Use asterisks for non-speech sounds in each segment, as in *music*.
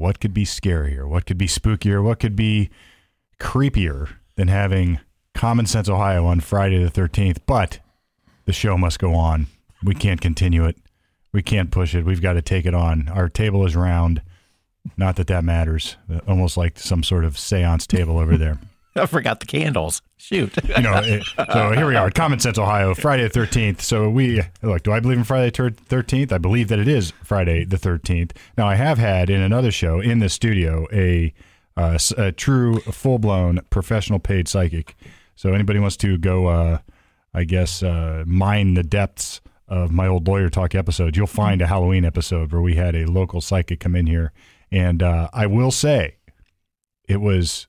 what could be scarier? What could be spookier? What could be creepier than having Common Sense Ohio on Friday the 13th? But the show must go on. We can't continue it. We can't push it. We've got to take it on. Our table is round. Not that that matters. Almost like some sort of seance table over there. *laughs* I forgot the candles. Shoot. *laughs* you know, it, so here we are, Common Sense Ohio, Friday the 13th. So we, look, do I believe in Friday the 13th? I believe that it is Friday the 13th. Now, I have had in another show in the studio a, uh, a true, full blown professional paid psychic. So anybody wants to go, uh, I guess, uh, mine the depths of my old lawyer talk episodes, you'll find a Halloween episode where we had a local psychic come in here. And uh, I will say, it was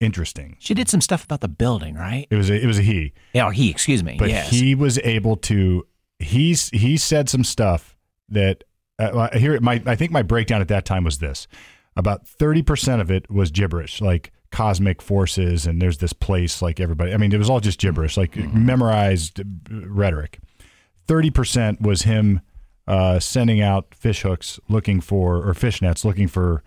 interesting. She did some stuff about the building, right? It was a, it was a he, Yeah, or he, excuse me. but yes. he was able to. He's he said some stuff that uh, here. My I think my breakdown at that time was this: about thirty percent of it was gibberish, like cosmic forces, and there's this place, like everybody. I mean, it was all just gibberish, like memorized uh, rhetoric. Thirty percent was him uh, sending out fish hooks, looking for or fish nets, looking for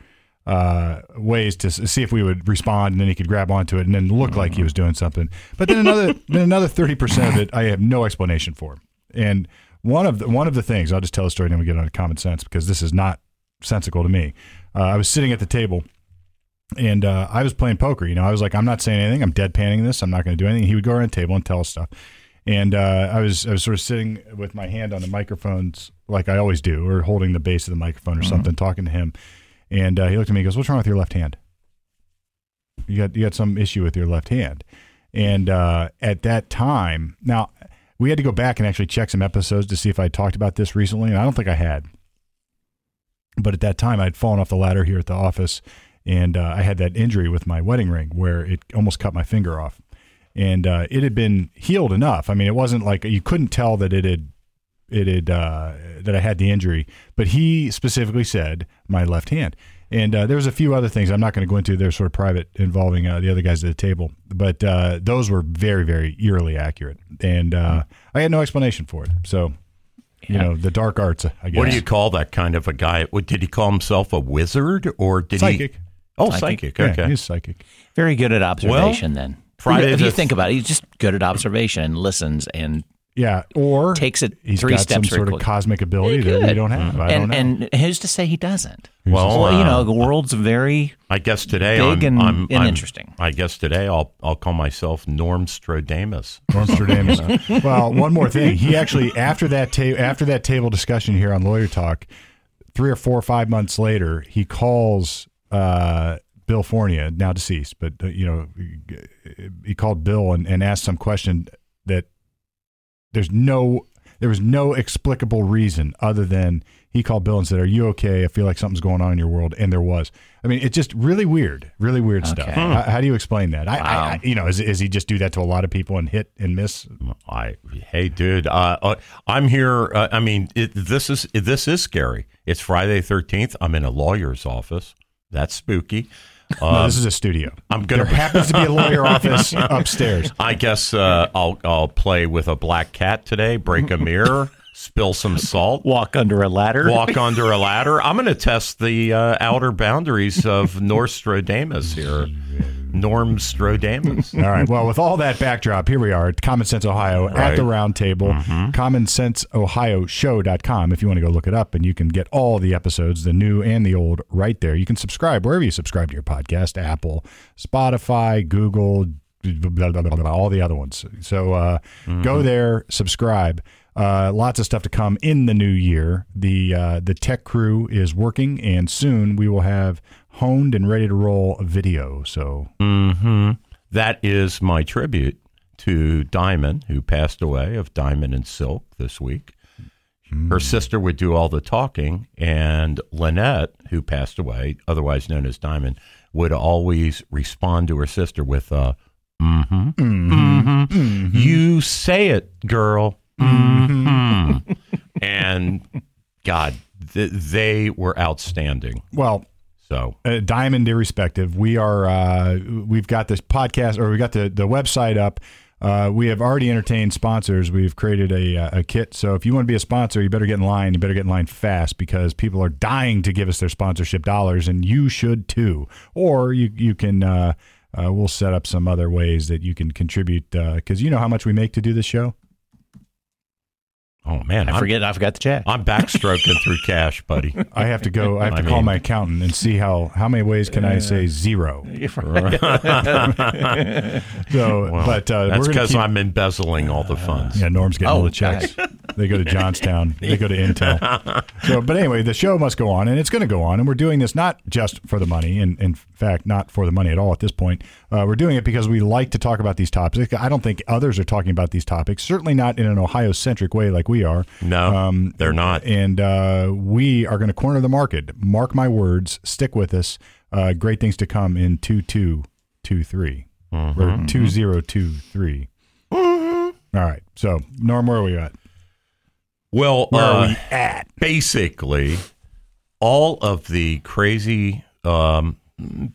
uh, ways to see if we would respond, and then he could grab onto it and then look like he was doing something. But then another *laughs* then another thirty percent of it, I have no explanation for. And one of the one of the things I'll just tell a story, and then we get on to common sense because this is not sensical to me. Uh, I was sitting at the table. And uh, I was playing poker. You know, I was like, I'm not saying anything. I'm deadpanning this. I'm not going to do anything. He would go around the table and tell us stuff. And uh, I was I was sort of sitting with my hand on the microphones, like I always do, or holding the base of the microphone or something, talking to him. And uh, he looked at me and goes, "What's wrong with your left hand? You got you got some issue with your left hand." And uh, at that time, now we had to go back and actually check some episodes to see if I talked about this recently, and I don't think I had. But at that time, I'd fallen off the ladder here at the office, and uh, I had that injury with my wedding ring where it almost cut my finger off, and uh, it had been healed enough. I mean, it wasn't like you couldn't tell that it had it had uh, that I had the injury, but he specifically said my left hand. And uh, there was a few other things I'm not going to go into. They're sort of private, involving uh, the other guys at the table, but uh, those were very, very eerily accurate, and uh, I had no explanation for it. So, you know, the dark arts, I guess. What do you call that kind of a guy? Did he call himself a wizard or did Psychic. he? Oh, Psychic. psychic. Yeah, Okay. he's psychic. Very good at observation then. Friday if you the- think about it, he's just good at observation and listens and Yeah, or takes it he's three got steps some very sort of cosmic ability that we don't have. I don't and know. and who's to say he doesn't? Well, Well, you uh, know, the world's very I guess today Big I'm, and- I'm, and I'm- interesting. I guess today I'll I'll call myself Norm Stradamus. Norm Nostradamus. *laughs* well, one more thing. He actually after that ta- after that table discussion here on Lawyer Talk, three or four or five months later, he calls uh, Bill Fornia, now deceased, but uh, you know, he called Bill and, and asked some question that there's no there was no explicable reason other than he called Bill and said, "Are you okay? I feel like something's going on in your world," and there was. I mean, it's just really weird, really weird stuff. Okay. How, how do you explain that? I, I, Wow. I, you know, is, is he just do that to a lot of people and hit and miss? I hey dude, uh, uh, I'm here. Uh, I mean, it, this is this is scary. It's Friday thirteenth. I'm in a lawyer's office. That's spooky. No, Uh, this is a studio. I'm gonna. There happens to be a lawyer *laughs* office upstairs. I guess uh, I'll I'll play with a black cat today. Break a mirror. *laughs* spill some salt. walk under a ladder. Walk under a ladder. I'm going to test the uh, outer boundaries of *laughs* Nostradamus here. Norm Strodamus. *laughs* All right. Well, with all that backdrop, here we are at Common Sense Ohio at Right. the round table. CommonSenseOhioShow.com if you want to go look it up, and you can get all the episodes, the new and the old, right there. You can subscribe wherever you subscribe to your podcast Apple, Spotify, Google, blah, blah, blah, blah, all the other ones. So uh, go there, subscribe. Uh, lots of stuff to come in the new year. The uh, the tech crew is working, and soon we will have honed and ready to roll a video. So hmm That is my tribute to Diamond, who passed away of Diamond and Silk this week. Her sister would do all the talking, and Lynette, who passed away, otherwise known as Diamond, would always respond to her sister with a mm-hmm, mm-hmm, You say it, girl. Mm-hmm. and God, th- they were outstanding. well, So uh, diamond irrespective we are uh, we've got this podcast or we got the, the website up Uh, we have already entertained sponsors. We've created a, uh, a kit. So if you want to be a sponsor, you better get in line. You better get in line fast because people are dying to give us their sponsorship dollars, and you should too. Or you you can. Uh, uh, we'll set up some other ways that you can contribute because you know how much we make to do this show. Oh man, I I'm- forget. I forgot to check. I'm backstroking through *laughs* cash, buddy. I have to go. I have I to call mean- my accountant and see how how many ways can I say zero. *laughs* *laughs* So, Well, but uh, that's because I'm embezzling all the funds. Yeah, Norm's getting all Oh, the checks. They go to Johnstown. They go to Intel. So, but anyway, the show must go on, and it's going to go on. And we're doing this not just for the money, and in fact, not for the money at all at this point. Uh, we're doing it because we like to talk about these topics. I don't think others are talking about these topics. Certainly not in an Ohio-centric way like we are. No, Um, they're not. And uh, we are going to corner the market. Mark my words. Stick with us. Uh, great things to come in two two two three Mm-hmm. or two zero two three. All right. So Norm, where are we at? Well, Where uh, are we at? basically, all of the crazy, um,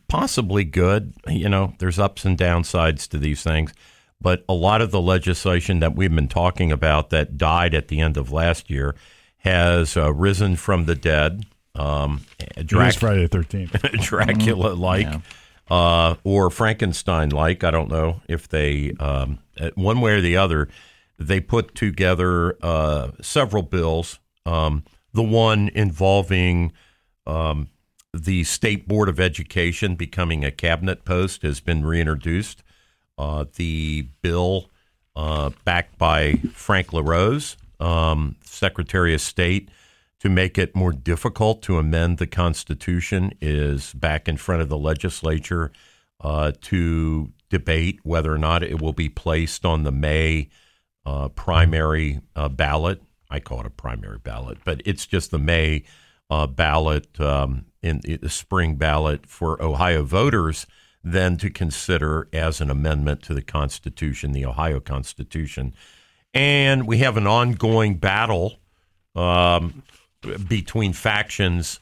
possibly good, you know, there's ups and downsides to these things, but a lot of the legislation that we've been talking about that died at the end of last year has uh, risen from the dead. Um, Drac- Friday the thirteenth. *laughs* Dracula like Yeah. uh, or Frankenstein like. I don't know if they, um, uh, one way or the other, they put together uh, several bills. Um, the one involving um, the State Board of Education becoming a cabinet post has been reintroduced. Uh, the bill uh, backed by Frank LaRose, um, Secretary of State, to make it more difficult to amend the Constitution is back in front of the legislature uh, to debate whether or not it will be placed on the May uh, primary uh, ballot. I call it a primary ballot, but it's just the May uh, ballot um, in the spring ballot for Ohio voters then to consider as an amendment to the Constitution, the Ohio Constitution. And we have an ongoing battle um, between factions,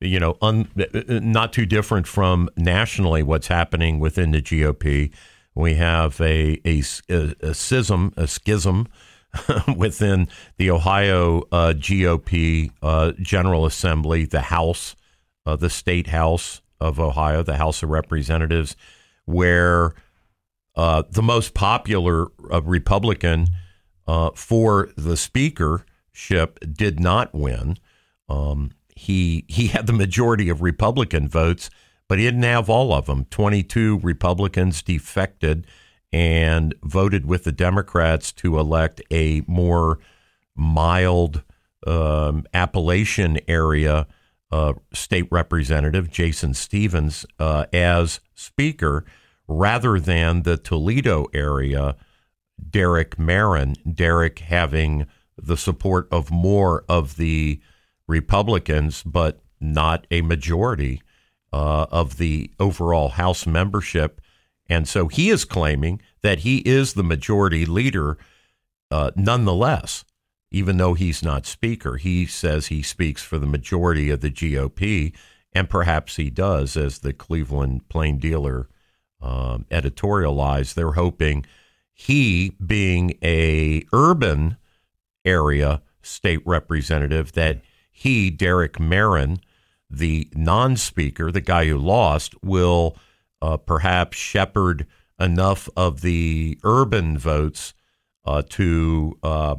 you know, un, not too different from nationally what's happening within the GOP. We have a, a, a schism, a schism *laughs* within the Ohio uh, GOP uh, General Assembly, the House, uh, the state House of Ohio, the House of Representatives, where uh, the most popular uh, Republican uh, for the speakership did not win. Um, he he *laughs* had the majority of Republican votes, but he didn't have all of them. Twenty two Republicans defected and voted with the Democrats to elect a more mild um, Appalachian area uh, state representative, Jason Stephens, uh, as speaker, rather than the Toledo area, Derek Merrin. Derek having the support of more of the Republicans, but not a majority uh, of the overall House membership. And so he is claiming that he is the majority leader uh, nonetheless, even though he's not speaker. He says he speaks for the majority of the GOP, and perhaps he does, as the Cleveland Plain Dealer um, editorialized. They're hoping he, being a urban area state representative, that he, Derek Merrin, the non-speaker, the guy who lost, will uh, perhaps shepherd enough of the urban votes uh, to uh,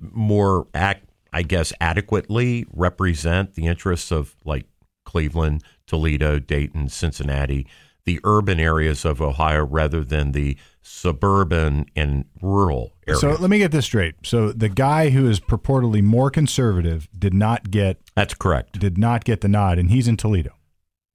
more, act, I guess, adequately represent the interests of like Cleveland, Toledo, Dayton, Cincinnati, the urban areas of Ohio, rather than the suburban and rural areas. So let me get this straight. So the guy who is purportedly more conservative did not get That's correct. did not get the nod, and he's in Toledo.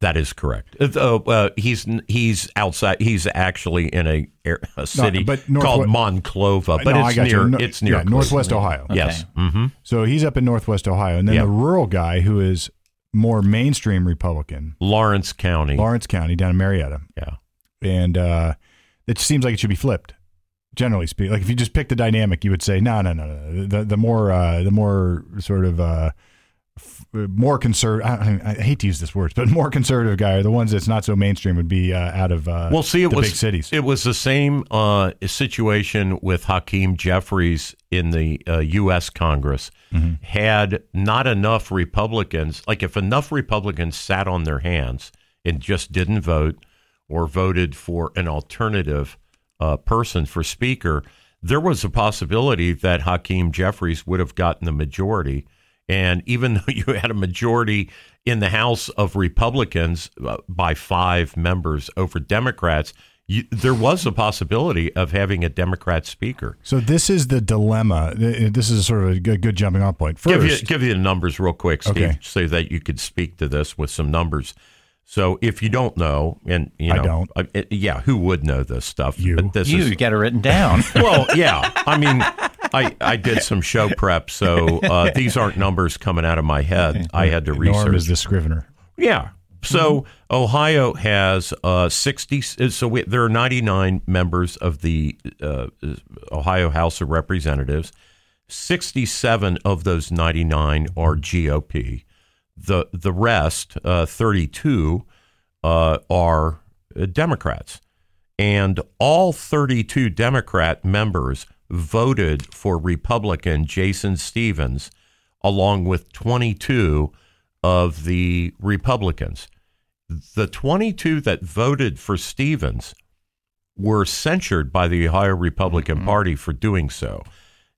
That is correct. Uh, uh, he's he's outside. He's actually in a, a city but Northwe- called Monclova, but No, I got near. No- it's near yeah, Northwest. Ohio. Yes. Okay. hmm So he's up in Northwest Ohio, and then Yeah. the rural guy who is more mainstream Republican, Lawrence County. Lawrence County down in Marietta, yeah. and uh, it seems like it should be flipped. Generally speaking, like if you just pick the dynamic, you would say no, no, no, no. The the more uh, the more sort of uh, more conservative. I, I hate to use this word, but more conservative guy, or the ones that's not so mainstream, would be uh, out of uh, Well, see, it the was big cities. It was the same uh, situation with Hakeem Jeffries in the uh, U.S. Congress. Mm-hmm. Had not enough Republicans, like if enough Republicans sat on their hands and just didn't vote or voted for an alternative uh, person for Speaker, there was a possibility that Hakeem Jeffries would have gotten the majority. And even though *laughs* you had a majority in the House of Republicans uh, by five members over Democrats, you, there was a possibility of having a Democrat speaker. so this is the dilemma. This is sort of a good, good jumping off point. First, Give you, give you the numbers real quick, Steve, Okay. so that you could speak to this with some numbers. So if you don't know, and you I know, don't. uh, uh, yeah, who would know this stuff? You. But this You is got it written down. *laughs* well, yeah. I mean, I, I did some show prep, so uh, these aren't numbers coming out of my head. *laughs* I had to research. Norm is the scrivener. Yeah. So Ohio has uh, 60. So we, there are 99 members of the uh, Ohio House of Representatives. 67 of those 99 are GOP. The the rest, uh, 32, uh, are uh, Democrats, and all 32 Democrat members voted for Republican Jason Stephens, along with 22 of the Republicans. The 22 that voted for Stephens were censured by the Ohio Republican Party for doing so.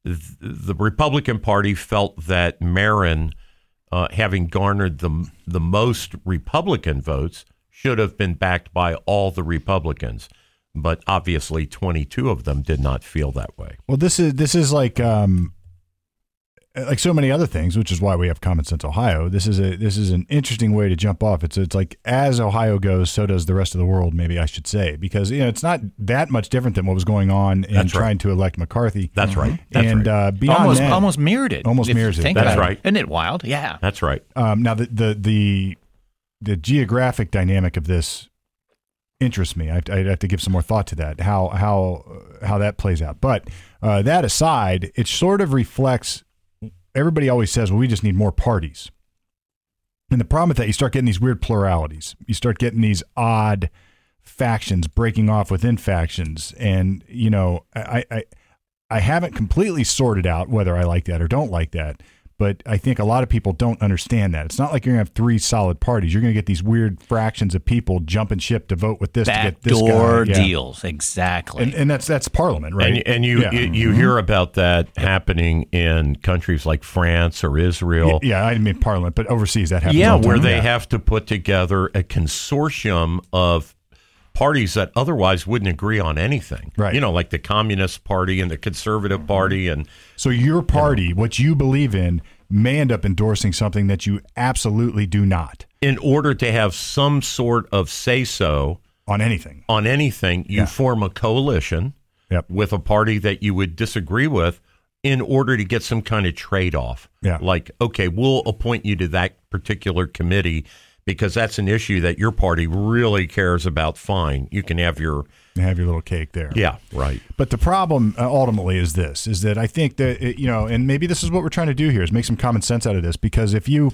The Republican Party felt that Merrin, uh, having garnered the the most Republican votes, should have been backed by all the Republicans. But obviously, 22 of them did not feel that way. Well, this is this is like um, like so many other things, which is why we have Common Sense Ohio. This is a this is an interesting way to jump off. It's it's like as Ohio goes, so does the rest of the world. Maybe I should say because you know it's not that much different than what was going on in right. trying to elect McCarthy. That's right. That's and right. uh, beyond almost that, almost mirrored it. Almost if you mirrors it. Think That's right. It. Isn't it wild? Yeah. That's right. Um, now the, the the the geographic dynamic of this interests me. I, I'd have to give some more thought to that. How how how that plays out. But uh, that aside, it sort of reflects. Everybody always says, "Well, we just need more parties." And the problem with that, you start getting these weird pluralities. You start getting these odd factions breaking off within factions, and you know, I I I haven't completely sorted out whether I like that or don't like that. But I think a lot of people don't understand that. It's not like you're going to have three solid parties. You're going to get these weird fractions of people jumping ship to vote with this to get this guy. Backdoor Yeah. deals. Exactly. And, and that's that's Parliament, right? And, and you, yeah. Mm-hmm. you you hear about that happening in countries like France or Israel. yeah, I mean Parliament, but overseas that happens. Yeah, all the where time. they have to put together a consortium of parties that otherwise wouldn't agree on anything. Right. You know, like the Communist Party and the Conservative mm-hmm. Party and So your party, what you believe in, may end up endorsing something that you absolutely do not in order to have some sort of say so on anything. on anything, you Yeah. form a coalition Yep. with a party that you would disagree with in order to get some kind of trade off. Yeah. Like, okay, we'll appoint you to that particular committee because that's an issue that your party really cares about. Fine. You can have your have your little cake there. Yeah, right. But the problem uh, ultimately is this: is that I think that it, you know, and maybe this is what we're trying to do here is make some common sense out of this. Because if you,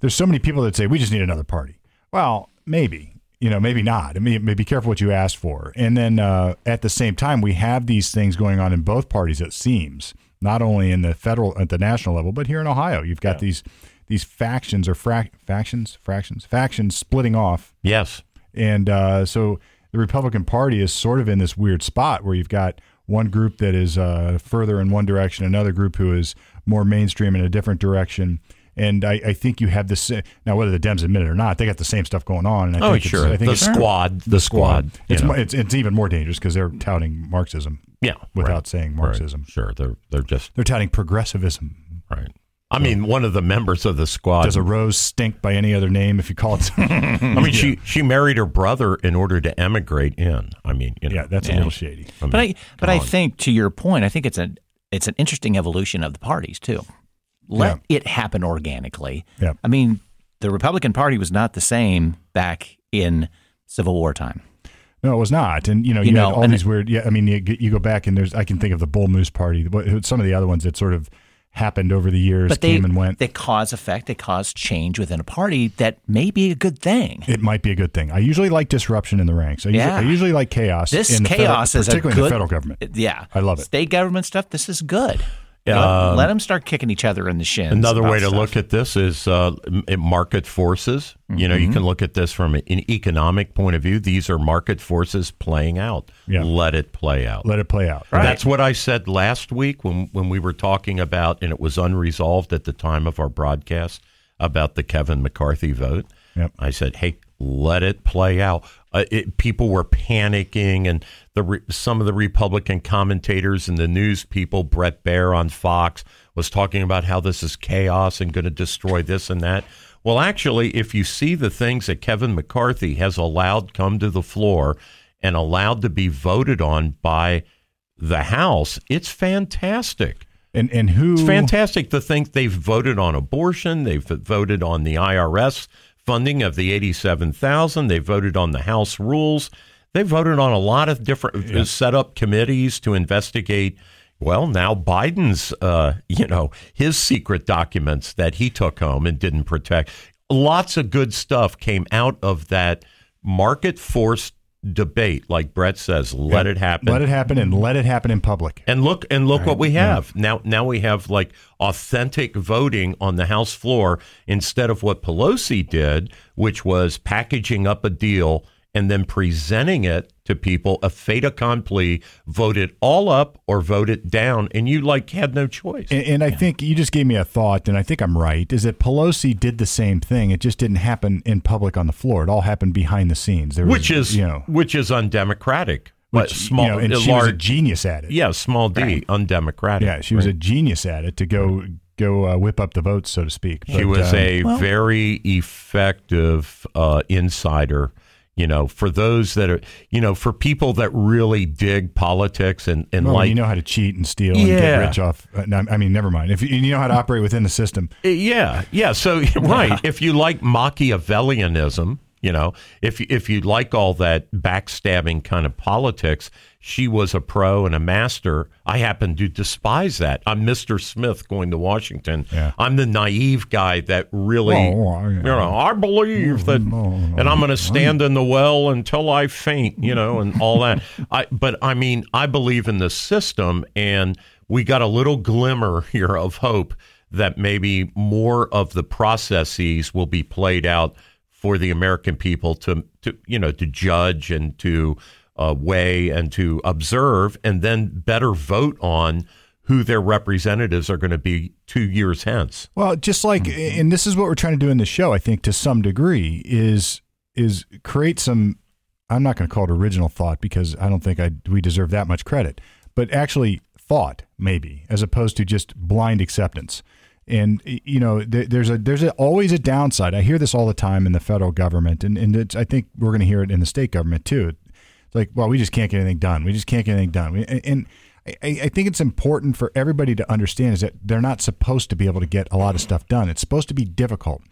there's so many people that say we just need another party. Well, maybe you know, maybe not. I mean, be careful what you ask for. And then uh, at the same time, we have these things going on in both parties. It seems not only in the federal at the national level, but here in Ohio, you've got these these factions or frac factions, fractions, factions splitting off Yes. and uh, so the Republican Party is sort of in this weird spot where you've got one group that is uh, further in one direction, another group who is more mainstream in a different direction. And I, I think you have this now. Whether the Dems admit it or not, they got the same stuff going on. And I Oh, think it's- sure. I think the squad. The squad. you It's, know. it's it's even more dangerous because they're touting Marxism yeah. without right, saying right. Marxism. Sure. They're they're just They're touting progressivism. right. I mean, one of the members of the squad. Does a rose stink by any other name if you call it? *laughs* *laughs* I mean, she she married her brother in order to emigrate in. I mean, you know, yeah, that's a little shady. I mean, But I but I on. think to your point, I think it's a it's an interesting evolution of the parties too. Let it happen organically. Yeah. I mean, the Republican Party was not the same back in Civil War time. No, it was not. And you know, you, You had know, all and these weird. Yeah, I mean, you, you go back and there's. I can think of the Bull Moose Party. what- Some of the other ones that sort of happened over the years but they, came and went. They cause effect. They cause change within a party that may be a good thing. It might be a good thing. I usually like disruption in the ranks. I usually, Yeah. I usually like chaos. This in the chaos federal, is a particularly good in the federal government. Yeah, I love it. State government stuff. This is good. Um, let, them start kicking each other in the shins. Another way to stuff. look at this is uh, market forces. You know, you Mm-hmm. can look at this from an economic point of view. These are market forces playing out. Yeah. Let it play out. Let it play out. That's what I said last week when when we were talking about, and it was unresolved at the time of our broadcast about the Kevin McCarthy vote. Yep. I said, "Hey, let it play out." Uh, it, people were panicking, and the re- some of the Republican commentators and the news people, Bret Baier on Fox, was talking about how this is chaos and going to destroy this and that. Well, actually, if you see the things that Kevin McCarthy has allowed come to the floor and allowed to be voted on by the House, it's fantastic. And and who It's fantastic to think they've voted on abortion. They've voted on the IRS funding of the eighty-seven thousand. They voted on the House rules. They voted on a lot of different uh, set up committees to investigate. Well, now Biden's, uh, you know, his secret documents that he took home and didn't protect. Lots of good stuff came out of that market forced debate. Like Bret says, let it happen. let it happen and let it happen in public. And look and look what we have. Now now we have like authentic voting on the House floor instead of what Pelosi did, which was packaging up a deal and then presenting it to people a fait accompli, vote it all up or vote it down, and you like had no choice. And, and I think you just gave me a thought, and I think I'm right. Is that Pelosi did the same thing? It just didn't happen in public on the floor. It all happened behind the scenes. There was, which is you know, which is undemocratic. But which, small you know, and a she was a large genius at it. yeah, small d, undemocratic. yeah, she was a genius at it to go go uh, whip up the votes, so to speak. She was um, a well- very effective uh, insider. You know, for those that are, you know, for people that really dig politics and, and well, like, you know how to cheat and steal and get rich off. Uh, I mean, never mind. If you, you know how to operate within the system, yeah, yeah. So, *laughs* right. If you like Machiavellianism, you know, if, if you like all that backstabbing kind of politics, she was a pro and a master. I happen to despise that. I'm Mr. Smith going to Washington. Yeah. I'm the naive guy that really, Oh, I- you know, I believe that, and I'm going to stand in the well until I faint, you know, and all that. *laughs* I, but I mean, I believe in the system, and we got a little glimmer *laughs* here of hope that maybe more of the processes will be played out for the American people to, to you know, to judge and to uh, weigh and to observe, and then better vote on who their representatives are going to be two years hence. Well, just like, and this is what we're trying to do in the show, I think, to some degree, is is create some. I'm not going to call it original thought because I don't think I we deserve that much credit, but actually thought maybe, as opposed to just blind acceptance. And you know, there, there's a there's a, always a downside. I hear this all the time in the federal government, and and it's, I think we're going to hear it in the state government too. Like, well, we just can't get anything done. We just can't get anything done. We, and, I, I think it's important for everybody to understand is that they're not supposed to be able to get a lot of stuff done. It's supposed to be difficult.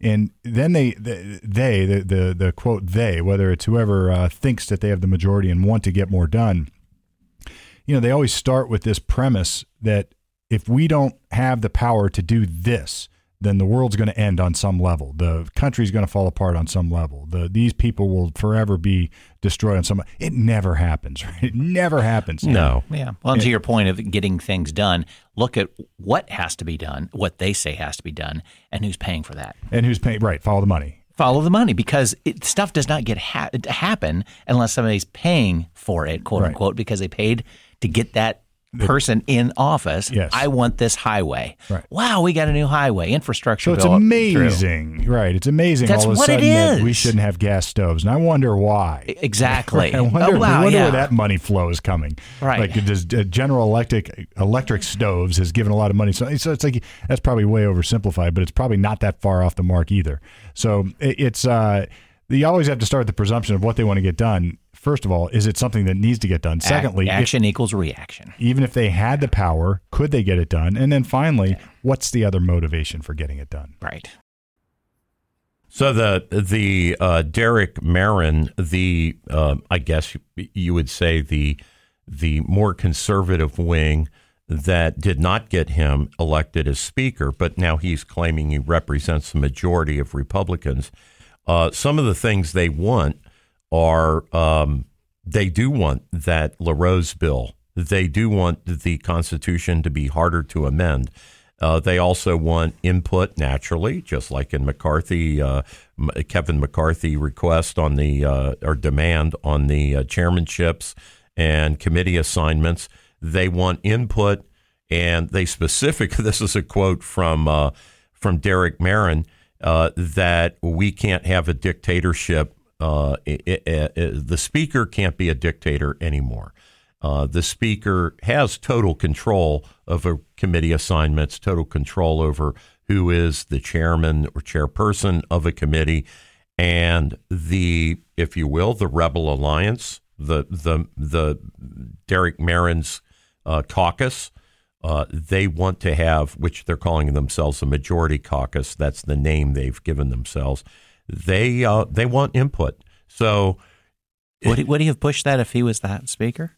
And then they, the, they, the, the, the quote they, whether it's whoever uh, thinks that they have the majority and want to get more done, you know, they always start with this premise that if we don't have the power to do this, then the world's going to end on some level. The country's going to fall apart on some level. The these people will forever be destroyed on some. It never happens. *laughs* Right? It never happens. No. Yeah. Well, and to your point of getting things done, look at what has to be done, what they say has to be done, and who's paying for that. And who's paying? Right. Follow the money. Follow the money because it, stuff does not get ha- happen unless somebody's paying for it, quote Right. unquote, because they paid to get that person in office. Yes. I want this highway. Right. Wow, we got a new highway infrastructure. So it's bill through. amazing, right? It's amazing. That's all of what it sudden that we shouldn't have gas stoves, and I wonder why. Exactly. *laughs* I wonder, oh, wow, I wonder yeah. where that money flow is coming. Right. Like does uh, General Electric electric stoves has given a lot of money. So, so it's like that's probably way oversimplified, but it's probably not that far off the mark either. So it, it's uh, you always have to start with the presumption of what they want to get done. First of all, is it something that needs to get done? Ac- Secondly, if- action equals reaction. even if they had the power, could they get it done? And then finally, what's the other motivation for getting it done? Right. So the the uh, Derek Merrin, the uh, I guess you, you would say the the more conservative wing, that did not get him elected as Speaker, but now he's claiming he represents the majority of Republicans. Uh, some of the things they want are um, they do want that LaRose bill. They do want the Constitution to be harder to amend. Uh, they also want input naturally, just like in McCarthy, uh, Kevin McCarthy request on the uh, or demand on the uh, chairmanships and committee assignments. They want input, and they specific. *laughs* This is a quote from uh, from Derek Merrin uh, that we can't have a dictatorship. It, it, it, the speaker can't be a dictator anymore. Uh, the speaker has total control over committee assignments, total control over who is the chairman or chairperson of a committee, and the, if you will, the Rebel Alliance, the the the Derek Merrin's uh, caucus. Uh, they want to have, which they're calling themselves a majority caucus. That's the name they've given themselves. They uh, they want input. So, would he, would he have pushed that if he was that speaker?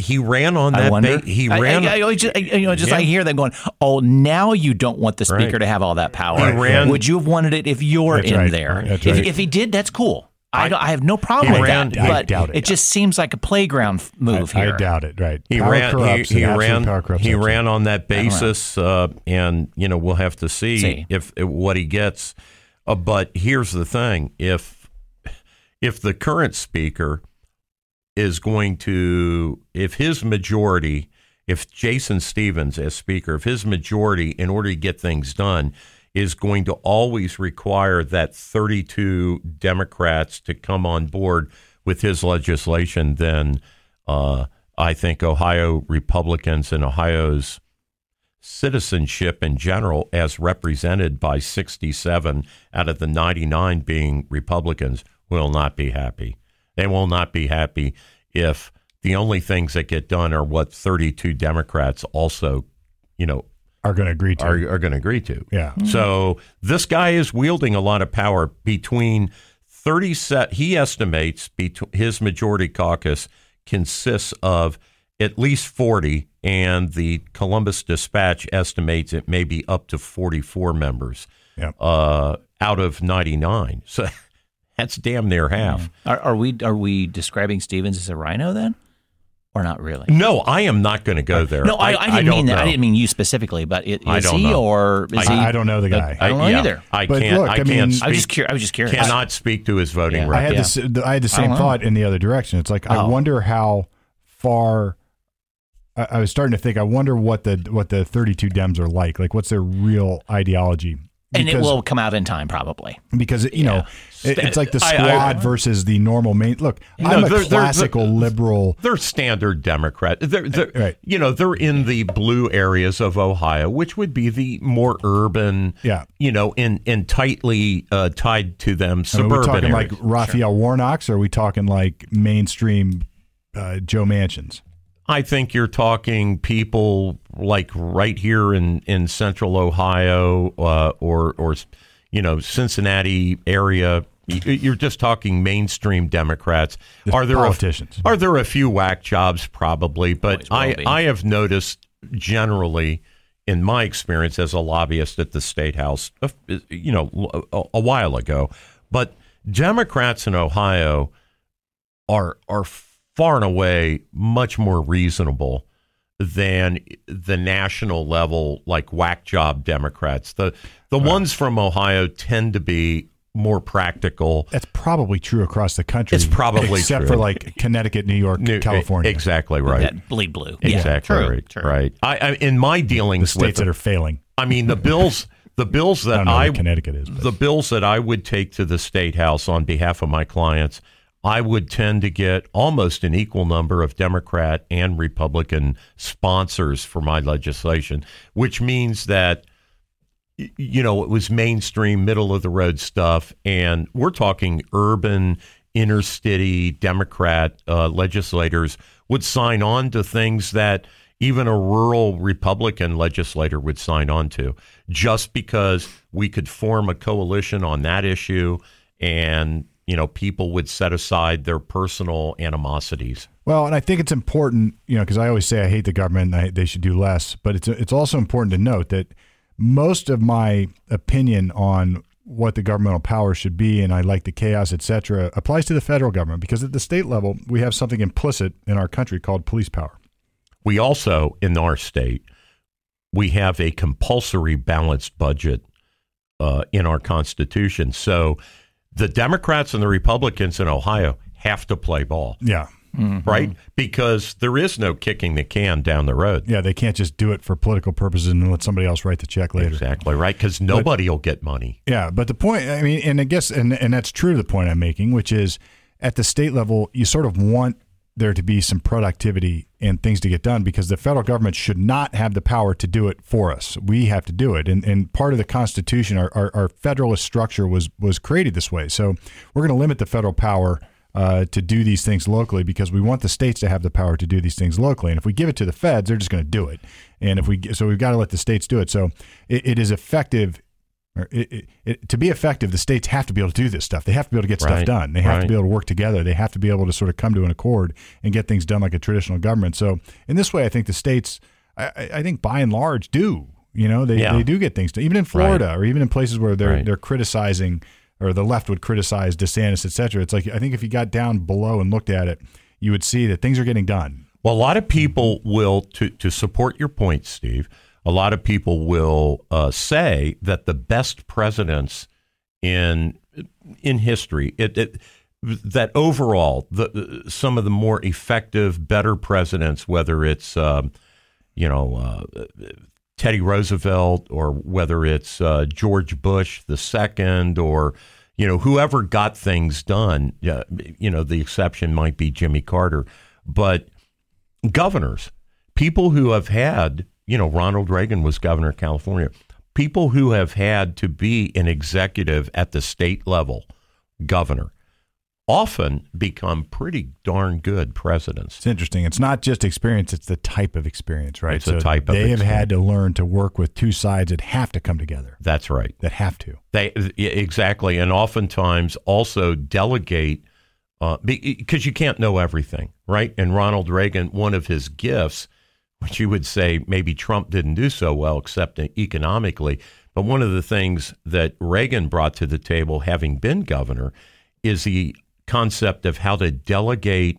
he ran on that. Ba- he ran. I, I, I just, you know, just yeah. I hear them going, "Oh, now you don't want the speaker right. to have all that power." He ran. Would you have wanted it if you're that's in right. there? If, right. if, he did, that's cool. I, I, have no problem with ran, that, but it, it, just seems like a playground move I, here. I doubt it. Right? He power ran. He, he ran. He ran on that basis, uh, and you know we'll have to see, see. if, if, what he gets. Uh, but here's the thing: if if the current speaker is going to, if his majority, if Jason Stephens as Speaker, if his majority, in order to get things done, is going to always require that 32 Democrats to come on board with his legislation, then uh, I think Ohio Republicans and Ohio's citizenship in general, as represented by 67 out of the 99 being Republicans, will not be happy. They will not be happy if the only things that get done are what 32 Democrats also, you know, are going to agree to. Are, are going to agree to. Yeah. Mm-hmm. So this guy is wielding a lot of power between 30 set. He estimates between his majority caucus consists of at least 40, and the Columbus Dispatch estimates it may be up to 44 members yep. uh, out of 99. *laughs* So that's damn near half. Are, are, we are we describing Stephens as a rhino then, or not really? No, I am not going to go there. No, I, I, I didn't mean that. Know. I didn't mean you specifically, but it, is he know. or is I, he? I don't know the guy. I don't know yeah, either. I but can't. Look, I, I can't. mean, speak, I was just curious. I was just curious. Cannot speak to his voting Yeah. record. I had Yeah. this. I had the same thought in the other direction. It's like I Oh. wonder how far. I, I was starting to think. I wonder what the what the 32 Dems are like. Like, what's their real ideology? and it will come out in time, probably. because you know it- it's like the squad I- versus the normal main. Look, No, I'm a they're- they're- classical liberal. They're standard Democrat. They're, they're Right. you know they're in the blue areas of Ohio, which would be the more urban, Yeah. you know, and and tightly uh, tied to them I mean, suburban are we talking areas. like Raphael Warnocks, or are we talking like mainstream uh, Joe Manchin's? I think you're talking people like right here in, in central Ohio uh, or or you know Cincinnati area. You- You're just talking mainstream Democrats. Just are there politicians. A, are there a few whack jobs? Probably, but Always I be. I have noticed generally in my experience as a lobbyist at the state house, you know, a, a while ago, but Democrats in Ohio are are far and away much more reasonable than the national level like whack job Democrats. The the ones from Ohio tend to be more practical. That's probably true across the country. It's probably except true. for like Connecticut, New York, New- California, Exactly right. That bleed blue. Yeah, Exactly true, right. true. Right. I, I in my the dealings with states that are failing. I mean the bills the bills that don't I, Connecticut is. But. the bills that I would take to the state house on behalf of my clients, I would tend to get almost an equal number of Democrat and Republican sponsors for my legislation, which means that you know, it was mainstream, middle of the road stuff, and we're talking urban, inner city Democrat uh, legislators would sign on to things that even a rural Republican legislator would sign on to, just because we could form a coalition on that issue, and you know, people would set aside their personal animosities. Well, and I think it's important, you know, because I always say I hate the government and I, they should do less, but it's it's also important to note that most of my opinion on what the governmental power should be and I like the chaos, et cetera, applies to the federal government because at the state level we have something implicit in our country called police power. We also in our state we have a compulsory balanced budget uh, in our constitution. So the Democrats and the Republicans in Ohio have to play ball. Yeah. Mm-hmm. Right? Because there is no kicking the can down the road. Yeah, they can't just do it for political purposes and let somebody else write the check later. Exactly, right? Because nobody but, will get money. Yeah, but the point, I mean, and I guess, and, and that's true to the point I'm making, which is at the state level, you sort of want there to be some productivity and things to get done because the federal government should not have the power to do it for us. We have to do it. And, and part of the Constitution, our, our, our federalist structure was, was created this way. So we're going to limit the federal power uh, to do these things locally because we want the states to have the power to do these things locally. And if we give it to the feds, they're just going to do it. And if we so we've got to let the states do it. So it, it is effective. It, it, it, to be effective, the states have to be able to do this stuff. They have to be able to get right. stuff done. They have right. to be able to work together. They have to be able to sort of come to an accord and get things done like a traditional government. So in this way, I think the states, I, I think by and large, do. You know, they, Yeah. they do get things done. Even in Florida Right. or even in places where they're they're criticizing or the left would criticize DeSantis, et cetera. It's like I think if you got down below and looked at it, you would see that things are getting done. Well, a lot of people will, to, to support your point, Steve, a lot of people will uh, say that the best presidents in in history, it, it, that overall, the, some of the more effective, better presidents, whether it's, um, you know, uh, Teddy Roosevelt or whether it's uh, George Bush the second or you know whoever got things done. You know, the exception might be Jimmy Carter, but governors, people who have had, you know, Ronald Reagan was governor of California. People who have had to be an executive at the state level, governor, often become pretty darn good presidents. It's interesting. It's not just experience; it's the type of experience, right? It's the type of they have had to learn to work with two sides that have to come together. That's right. That have to. They exactly, and oftentimes also delegate uh, because you can't know everything, right? And Ronald Reagan, one of his gifts, which you would say maybe Trump didn't do so well, except economically, but one of the things that Reagan brought to the table, having been governor, is the concept of how to delegate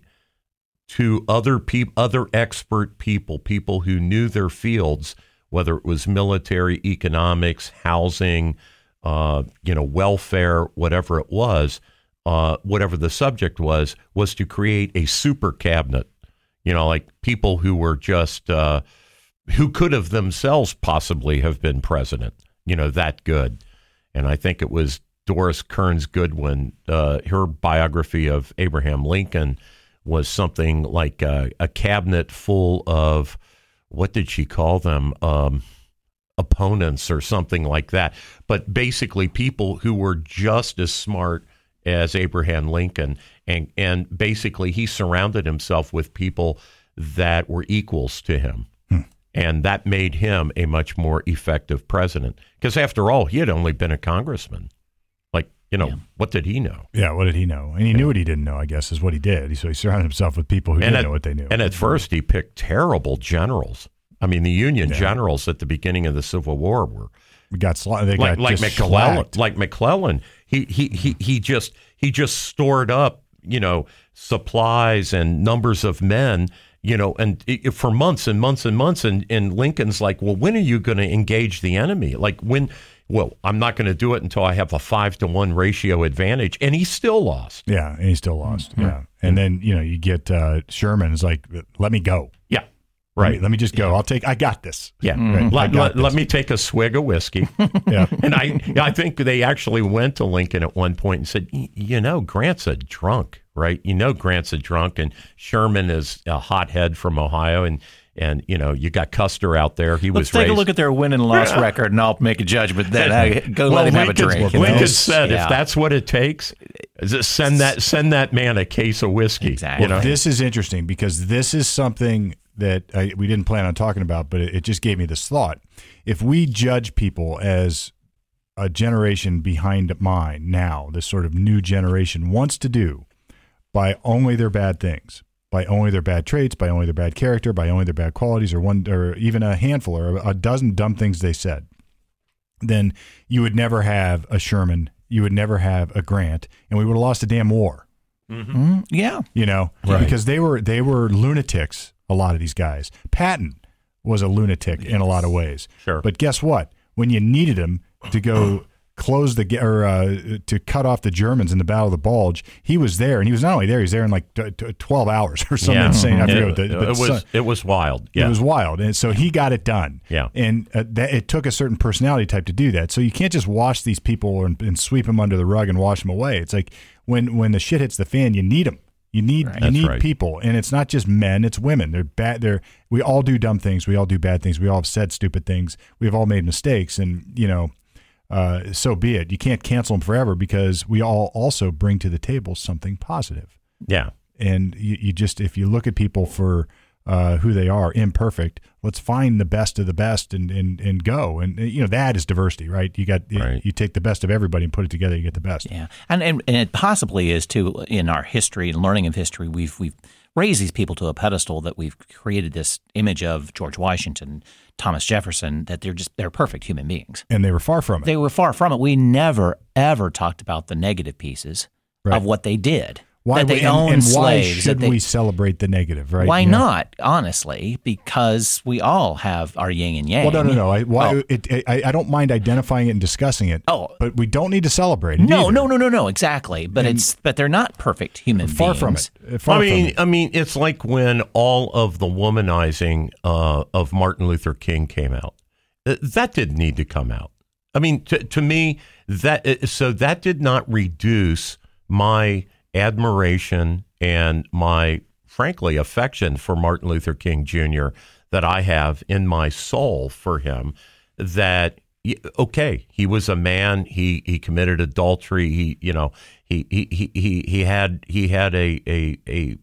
to other people, other expert people, people who knew their fields, whether it was military, economics, housing, uh, you know, welfare, whatever it was, uh, whatever the subject was, was to create a super cabinet. You know, like people who were just uh, who could have themselves possibly have been president. You know, that good. And I think it was Doris Kearns Goodwin. Uh, her biography of Abraham Lincoln was something like a, a cabinet full of what did she call them? Um, opponents or something like that. But basically, people who were just as smart as Abraham Lincoln, and and basically he surrounded himself with people that were equals to him. Hmm. And that made him a much more effective president. Because after all, he had only been a congressman. Like, you know, what did he know? Yeah. What did he know? And he knew what he didn't know. I guess is what he did. So he surrounded himself with people who didn't at, know what they knew. And at first, he picked terrible generals. I mean, the Union Yeah. generals at the beginning of the Civil War were we got sla- they like got like McClellan. slacked. Like McClellan, he he he he just he just stored up, you know, supplies and numbers of men, you know, and it, for months and months and months. And and Lincoln's like, well, when are you going to engage the enemy? Like when? Well, I'm not going to do it until I have a five to one ratio advantage, and he still lost. Yeah, and he still lost. Mm-hmm. Yeah, and then you know you get uh, Sherman is like, let me go. Yeah, right. Mm. let me just go. I'll take. I got this. Yeah, Right. Mm-hmm. I let, got let, let me take a swig of whiskey. *laughs* Yeah. And I, I think they actually went to Lincoln at one point and said, you know, Grant's a drunk, right? You know, Grant's a drunk, and Sherman is a hothead from Ohio, and and you know, you got Custer out there. He Let's was take raised. a look at their win and loss record, and I'll make a judgment. Then *laughs* I go well, let him have a Lincoln, drink. you know? Lincoln said, Yeah. if that's what it takes, send that send that man a case of whiskey. Exactly. You know? This is interesting because this is something that I, we didn't plan on talking about, but it, it just gave me this thought. If we judge people as a generation behind mine now, this sort of new generation wants to do by only their bad things, by only their bad traits, by only their bad character, by only their bad qualities, or one, or even a handful or a dozen dumb things they said, then you would never have a Sherman, you would never have a Grant, and we would have lost a damn war. Mm-hmm. Yeah, you know, right. because they were they were lunatics. A lot of these guys. Patton was a lunatic yes. in a lot of ways. Sure, but guess what? When you needed him to go *clears throat* close the or uh, to cut off the Germans in the Battle of the Bulge. He was there, and he was not only there; he was there in like t- t- twelve hours or something yeah. insane. I forget it, what the, it was. It was wild. Yeah. It was wild, and so he got it done. Yeah, and uh, that, it took a certain personality type to do that. So you can't just wash these people and, and sweep them under the rug and wash them away. It's like when when the shit hits the fan, you need them. You need right. you need right. people, and it's not just men; it's women. They're bad. They're we all do dumb things. We all do bad things. We all have said stupid things. We've all made mistakes, and you know uh, so be it. You can't cancel them forever because we all also bring to the table something positive. Yeah. And you, you just, if you look at people for uh, who they are, imperfect, let's find the best of the best and, and, and go. And, you know, that is diversity, right? You got, right. you take the best of everybody and put it together, you get the best. Yeah. And, and, and it possibly is too, in our history and learning of history, we've, we've, raise these people to a pedestal that we've created this image of George Washington, Thomas Jefferson, that they're just they're perfect human beings. And they were far from it. They were far from it. We never ever talked about the negative pieces right. of what they did. Why that they we, owned and, and why slaves. should they, we celebrate the negative? Right? Why you not? Know? Honestly, because we all have our yin and yang. Well, no, no, no. I, why, oh. it, it, I, I, don't mind identifying it and discussing it. Oh, but we don't need to celebrate it. No, either. no, no, no, no. Exactly. But and it's but they're not perfect human far beings. Far from it. Far I mean, it. I mean, it's like when all of the womanizing uh, of Martin Luther King came out. Uh, that didn't need to come out. I mean, to, to me, that uh, so that did not reduce my admiration and my, frankly, affection for Martin Luther King Jr. that I have in my soul for him. That okay, he was a man. He he committed adultery. He you know he he he he had he had a a a,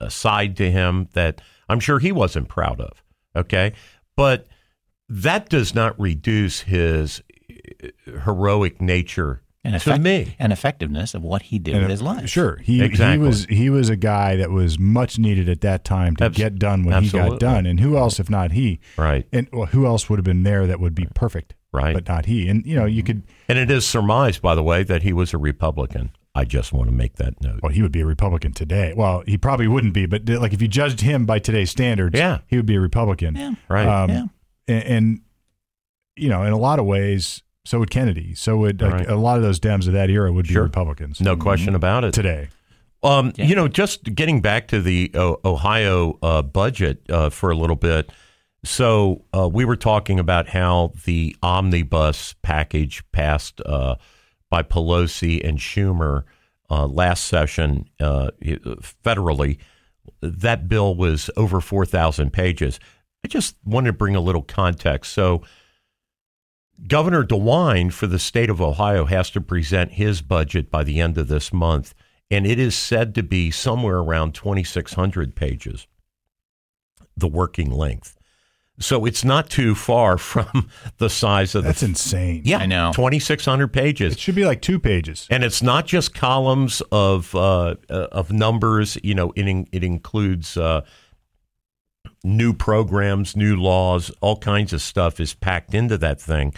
a side to him that I'm sure he wasn't proud of. Okay, but that does not reduce his eh, heroic nature and effect- to me and effectiveness of what he did and with his life. Sure, he exactly. he was he was a guy that was much needed at that time to Abs- get done when absolutely. he got done. And who else if not he? Right. And well, who else would have been there that would be perfect? Right. But not he. And you know you could. And it is surmised, by the way, that he was a Republican. I just want to make that note. Well, he would be a Republican today. Well, he probably wouldn't be, but like if you judged him by today's standards, yeah. he would be a Republican. Yeah. Right. Um, yeah. And, and, you know, in a lot of ways, so would Kennedy. So would like, right. a lot of those Dems of that era would be sure. Republicans. No question about it. Today. Um, yeah. You know, just getting back to the uh, Ohio uh, budget uh, for a little bit. So uh, we were talking about how the omnibus package passed uh, by Pelosi and Schumer uh, last session federally. That bill was over 4,000 pages. I just wanted to bring a little context. So Governor DeWine for the state of Ohio has to present his budget by the end of this month, and it is said to be somewhere around 2,600 pages, the working length. So it's not too far *laughs* from the size of That's the. insane. Yeah, I know. 2,600 pages. It should be like two pages. And it's not just columns of uh, uh of numbers. You know, it in, it includes uh, new programs, new laws, all kinds of stuff is packed into that thing.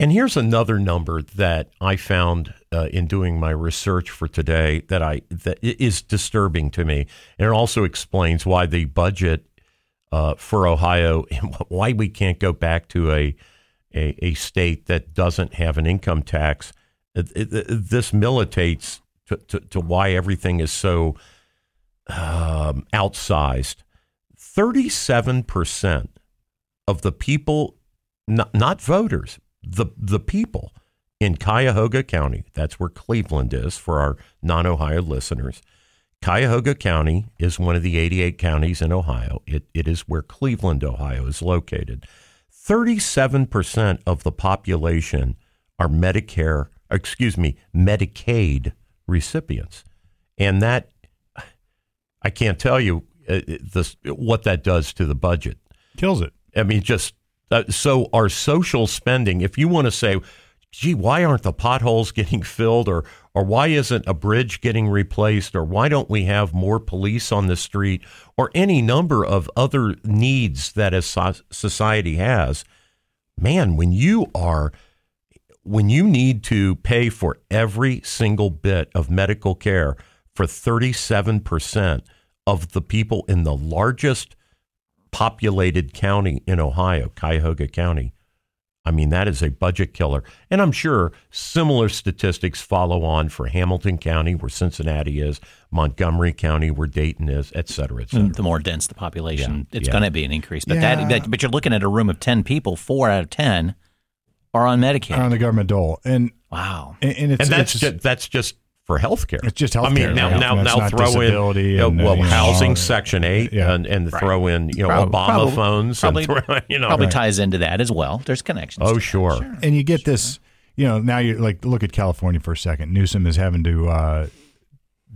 And here's another number that I found uh, in doing my research for today that I that is disturbing to me, and it also explains why the budget uh, for Ohio and *laughs* why we can't go back to a a, a state that doesn't have an income tax. It, it, this militates to, to, to, why everything is so um, outsized. 37% of the people, not, not voters, the, the people in Cuyahoga County, that's where Cleveland is for our non Ohio listeners. Cuyahoga County is one of the 88 counties in Ohio. It, it is where Cleveland, Ohio is located. 37% of the population are Medicare, excuse me, Medicaid recipients. And that, I can't tell you uh, this, what that does to the budget. Kills it. I mean, just uh, so our social spending, if you want to say, gee, why aren't the potholes *laughs* getting filled or or why isn't a bridge getting replaced or why don't we have more police on the street or any number of other needs that a so- society has. Man, when you are when you need to pay for every single bit of medical care for 37% of the people in the largest populated county in Ohio, Cuyahoga County, I mean, that is a budget killer. And I'm sure similar statistics follow on for Hamilton County, where Cincinnati is, Montgomery County, where Dayton is, et cetera, et mm, cetera. The more dense the population, Yeah, it's yeah. going to be an increase. But Yeah. that, that, but you're looking at a room of ten people. Four out of ten are on Medicaid. Are on the government dole, and wow. and, and it's and that's it's, just, that's just for health care. It's just I mean, now right? now That's now throw in you know, and, uh, well you know, housing all- section eight Yeah. and and Right. throw in you know Prob- Obama probably- phones probably- and throw, *laughs* you know Probably ties into that as well. There's connections. oh to that. sure. and you get this you know now you like look at california for a second newsom is having to uh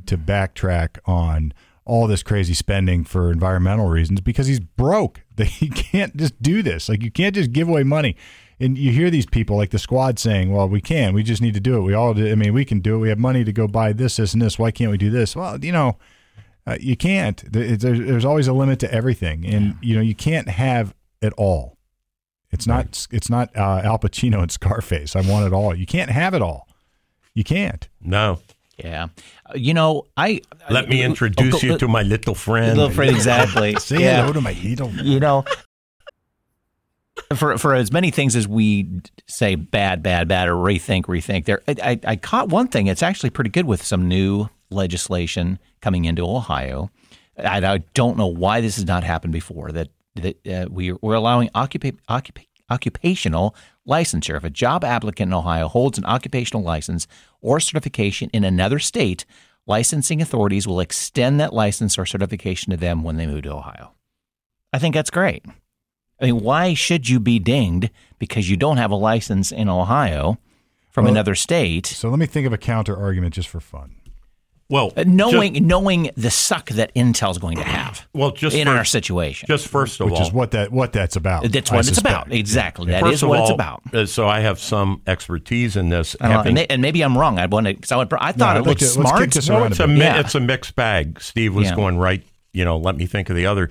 to backtrack on all this crazy spending for environmental reasons because he's broke that *laughs* he can't just do this like you can't just give away money and you hear these people like the squad saying well we can we just need to do it we all do i mean we can do it we have money to go buy this this and this why can't we do this well you know uh, you can't There- there's, there's always a limit to everything and you know you can't have it all it's not. It's not uh, Al Pacino and *laughs* Scarface. I want it all. You can't have it all. You can't. No, Yeah. Uh, You know, I let me uh, introduce oh, go- you to my little friend. little friend. Exactly. *laughs* Say yeah. hello to my little. you know for for as many things as we say bad bad bad or rethink rethink there I, I, caught one thing it's actually pretty good with some new legislation coming into ohio. I, I don't know why this has not happened before that that uh, we, we're allowing occupa- occupa- occupational licensure. If a job applicant in ohio holds an occupational license or certification in another state licensing authorities will extend that license or certification to them when they move to ohio. I think that's great I mean, why should you be dinged because you don't have a license in Ohio from Well, another state, So let me think of a counter argument just for fun. well, uh, knowing knowing the suck that Intel's going to have *clears throat* well, just in for- our situation? just first of Which all, is what that what that's about. That's I what it's suspect. about. Exactly. That First is of what it's about. uh, So I have some expertise in this. I having- and, may- and maybe I'm wrong. I want to. Cause I, would, I thought I'd it looked to- let's smart. kick this No, it's a a mi- Yeah. it's a mixed bag. Steve was Yeah. going right. You know, let me think of the other.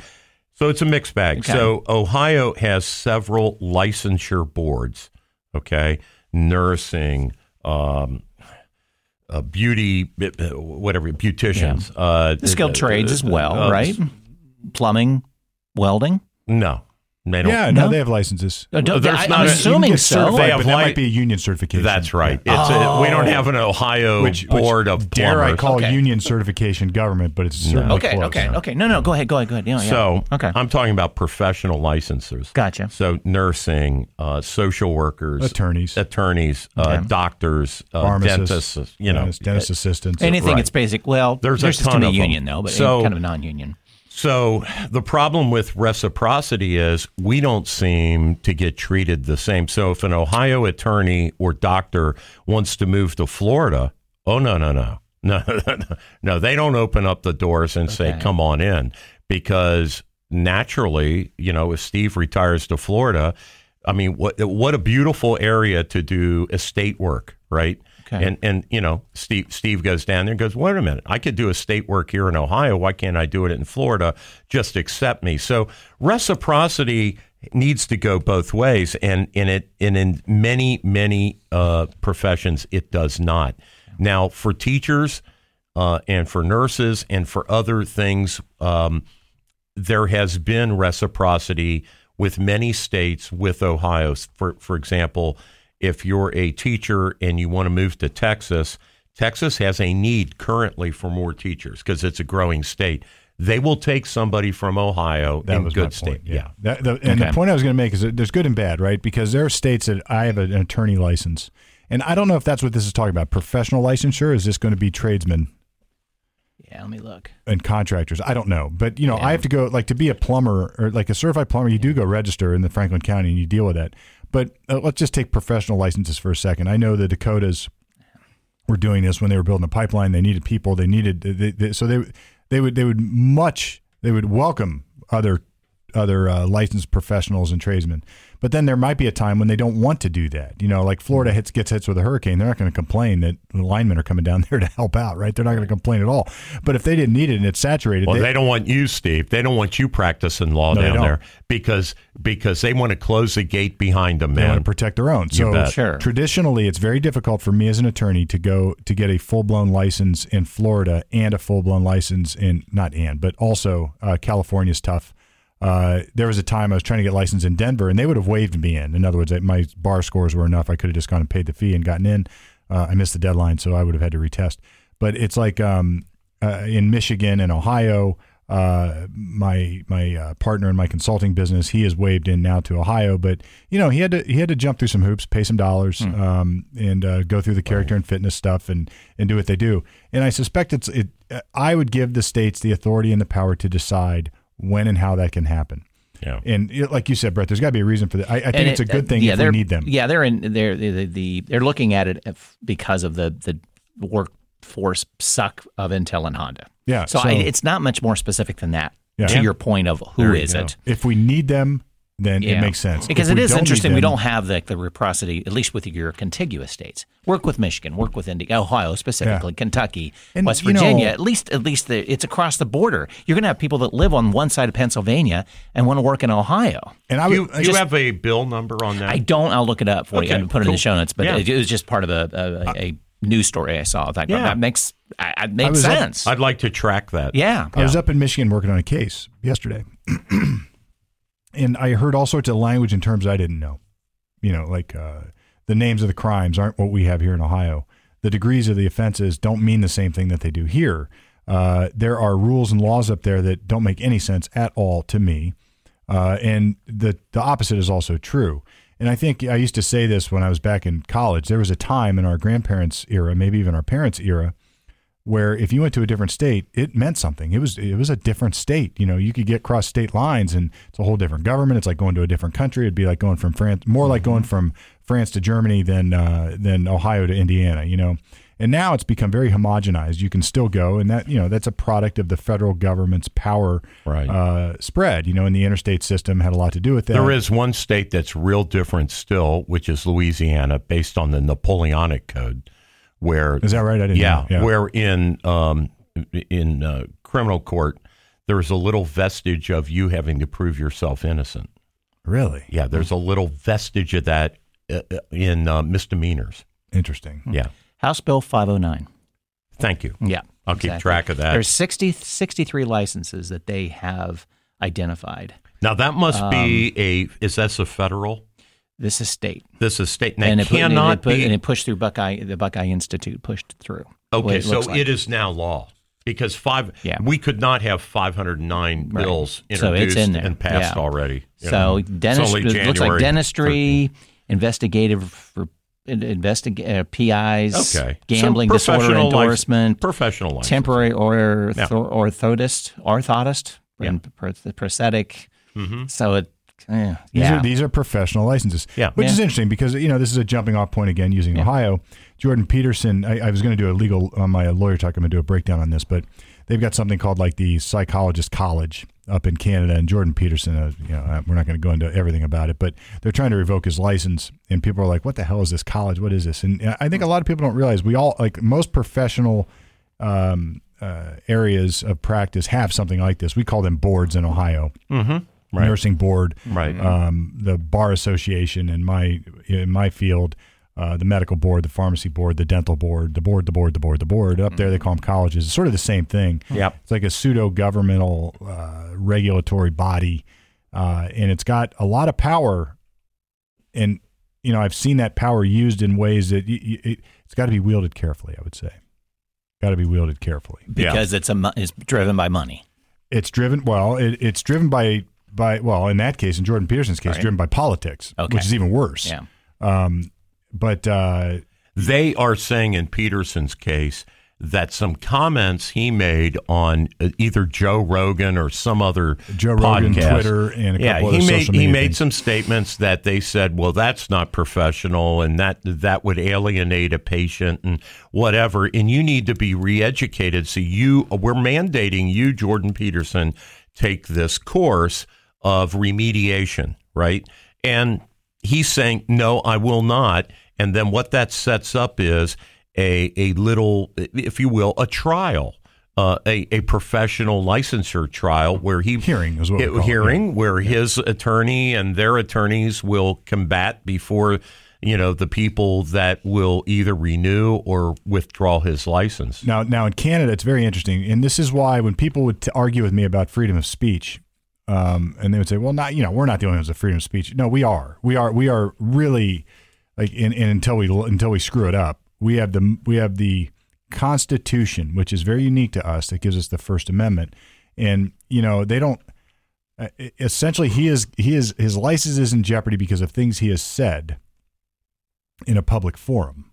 So it's a mixed bag. Okay. So Ohio has several licensure boards. Okay, nursing, um, uh, beauty, uh, whatever, beauticians, uh, Skilled uh, trades as well, uh, right? Plumbing, welding. No, they don't. Yeah, no, No? they have licenses. Uh, don't- there's I, not am a- assuming get so. They have but that li- might be a union certification. That's right. It's a, we don't have an Ohio Which, which board of dare I call Okay. union certification government, but it's certainly Okay, close. okay, okay. No, no, go ahead, go ahead, go ahead. Yeah, yeah. So okay, I'm talking about professional licensors. gotcha. So nursing, uh, social workers, Attorneys, attorneys, uh, doctors, uh, pharmacists, dentists. You know, dentist, dentist assistants. Anything right. that's basic. Well, There's there's, a just ton to be of them. union though, but So- kind of a non-union. So the problem with reciprocity is we don't seem to get treated the same. So if an Ohio attorney or doctor wants to move to Florida, oh no no no no *laughs* no no, they don't open up the doors and say come on in because naturally, you know, if Steve retires to Florida, I mean, what what a beautiful area to do estate work, right? Okay. And and you know, Steve Steve goes down there and goes, wait a minute, I could do estate work here in Ohio. Why can't I do it in Florida? Just accept me. So reciprocity needs to go both ways, and in it and in many many uh, professions, it does not. Now, for teachers uh, and for nurses and for other things, um, there has been reciprocity with many states with Ohio. For for example, if you're a teacher and you want to move to Texas, Texas has a need currently for more teachers because it's a growing state. They will take somebody from Ohio That in was good state. point. Yeah. That- the- and Okay. the point I was going to make is that there's good and bad, right? Because there are states that I have an attorney license, and I don't know if that's what this is talking about. Professional licensure is this going to be tradesmen Yeah, let me look. and contractors? I don't know, but you know, I have to go like to be a plumber or like a certified plumber. You do go register in the Franklin County and you deal with that. But uh, let's just take professional licenses for a second. I know the Dakotas were doing this when they were building the pipeline. They needed people. They needed they, they, so they they would they would much they would welcome other other uh, licensed professionals and tradesmen. But then there might be a time when they don't want to do that. You know, like Florida hits gets hits with a hurricane, they're not going to complain that the linemen are coming down *laughs* there to help out, right? They're not going to complain at all. But if they didn't need it and it's saturated, Well, they, they don't want you, Steve. They don't want you practicing law No, down there because because they want to close the gate behind them, they want to protect their own. So. Sure. traditionally, it's very difficult for me as an attorney to go to get a full blown license in Florida and a full blown license in not and but also uh, California's tough. Uh, there was a time I was trying to get licensed in Denver, and they would have waived me in. In other words, my bar scores were enough; I could have just gone and paid the fee and gotten in. Uh, I missed the deadline, so I would have had to retest. But it's like um, uh, in Michigan and Ohio. Uh, my my uh, partner in my consulting business, he is waived in now to Ohio, but you know he had to he had to jump through some hoops, pay some dollars, um, and uh, go through the character and fitness stuff, and and do what they do. And I suspect it's it. I would give the states the authority and the power to decide when and how that can happen. Yeah. And know, like you said, Bret, there's got to be a reason for that. I, I think And it's a it- good uh, thing yeah, if we need them. Yeah, they're in they're the, the they're looking at it if- because of the the workforce suck of Intel and Honda. Yeah, So, so- I, it's not much more specific than that. Yeah. To Yeah. your point of who go. it? If we need them, then it makes sense. Because If it we is interesting. We don't have the, the reciprocity, at least with your contiguous states. Work with Michigan, work with Indi- Ohio specifically, Kentucky, And, West you know- Virginia. at least, at least the, it's across the border. You're going to have people that live on one side of Pennsylvania and want to work in Ohio. And I would you I you have a bill number on that? I don't. I'll look it up for you and put it in the show notes. But Yeah. it, it was just part of a, a, a, a news story I saw. I thought, Yeah. that makes I, I makes was up- sense. I'd like to track that. yeah. I was up in Michigan working on a case yesterday, *clears throat* and I heard all sorts of language and terms I didn't know. You know, like uh, the names of the crimes aren't what we have here in Ohio. The degrees of the offenses don't mean the same thing that they do here. Uh, there are rules and laws up there that don't make any sense at all to me, uh, and the the opposite is also true. And I think I used to say this when I was back in college. There was a time in our grandparents' era, maybe even our parents' era, where if you went to a different state, it meant something. It was it was a different state. You know, you could get cross state lines, and it's a whole different government. It's like going to a different country. It'd be like going from France, more like going from France to Germany than uh, than Ohio to Indiana. You know, and now it's become very homogenized. You can still go, and that you know that's a product of the federal government's power Right. uh, spread. You know, and the interstate system had a lot to do with that. There is one state that's real different still, which is Louisiana, based on the Napoleonic Code, where Is that right? I didn't yeah, know. Yeah. where in um, in uh, criminal court there's a little vestige of you having to prove yourself innocent. really Yeah, there's a little vestige of that uh, uh, in uh, misdemeanors. interesting. Yeah, House Bill 509. thank you. Yeah. I'll keep track of that. There's 60, 63 licenses that they have identified. now that must be Um, a is that a federal? This is state. This is state. And and it, put- and cannot it, put- be and it pushed through Buckeye, the Buckeye Institute pushed through. Okay, it so like. it is now law because five. Yeah. we could not have 509 Right. bills So introduced in there. and passed Yeah. already. So know. It looks like dentistry, investigative, investig- uh, PIs, Okay, gambling So disorder endorsement, professional license. temporary or Yeah. orthotist, orthotist, Yeah. and pr- prosthetic. Mhm. So it, eh, These yeah, are these are professional licenses. Yeah. Which is interesting because you know this is a jumping off point again using Ohio. Jordan Peterson. I, I was going to do a legal on my lawyer talk. I'm going to do a breakdown on this, but they've got something called like the Psychologist College up in Canada, and Jordan Peterson. Uh, you know, uh, we're not going to go into everything about it, but they're trying to revoke his license, and people are like, "What the hell is this college? What is this?" And uh, I think a lot of people don't realize we all like most professional. Um, uh, areas of practice have something like this. We call them boards in Ohio. Mhm. Right. Nursing board, Right. um, the bar association in my in my field, uh, the medical board, the pharmacy board, the dental board, the board, the board, the board, the board. Up there, they call them colleges. It's sort of the same thing. Yep. It's like a pseudo governmental uh, regulatory body, uh, and it's got a lot of power. And you know, I've seen that power used in ways that y y it, it's got to be wielded carefully. I would say, got to be wielded carefully. because it's a mo- it's driven by money. It's driven well. It, it's driven by by well, in that case, in Jordan Peterson's case, Right. driven by politics, Okay. which is even worse. Yeah. Um, but uh, They are saying in Peterson's case that some comments he made on uh, either Joe Rogan or some other Joe Rogan, podcast. Twitter, and a couple yeah, other he made social he media made things. some statements that they said, well, that's not professional, and that that would alienate a patient and whatever. And you need to be reeducated. So you, we're mandating you, Jordan Peterson, take this course of remediation, right? And he's saying, no, I will not. And then what that sets up is a, a little, if you will, a trial. Uh, a, a professional licensure trial where he Hearing is what it, hearing where his attorney and their attorneys will combat before you know the people that will either renew or withdraw his license. Now, now in Canada, it's very interesting, and this is why when people would t- argue with me about freedom of speech, um, and they would say, "Well, not you know, we're not the only ones with freedom of speech." No, we are. We are. We are really like, and, and until we until we screw it up, we have the we have the Constitution, which is very unique to us, that gives us the First Amendment, and you know they don't. Uh, essentially, he is he is his license is in jeopardy because of things he has said in a public forum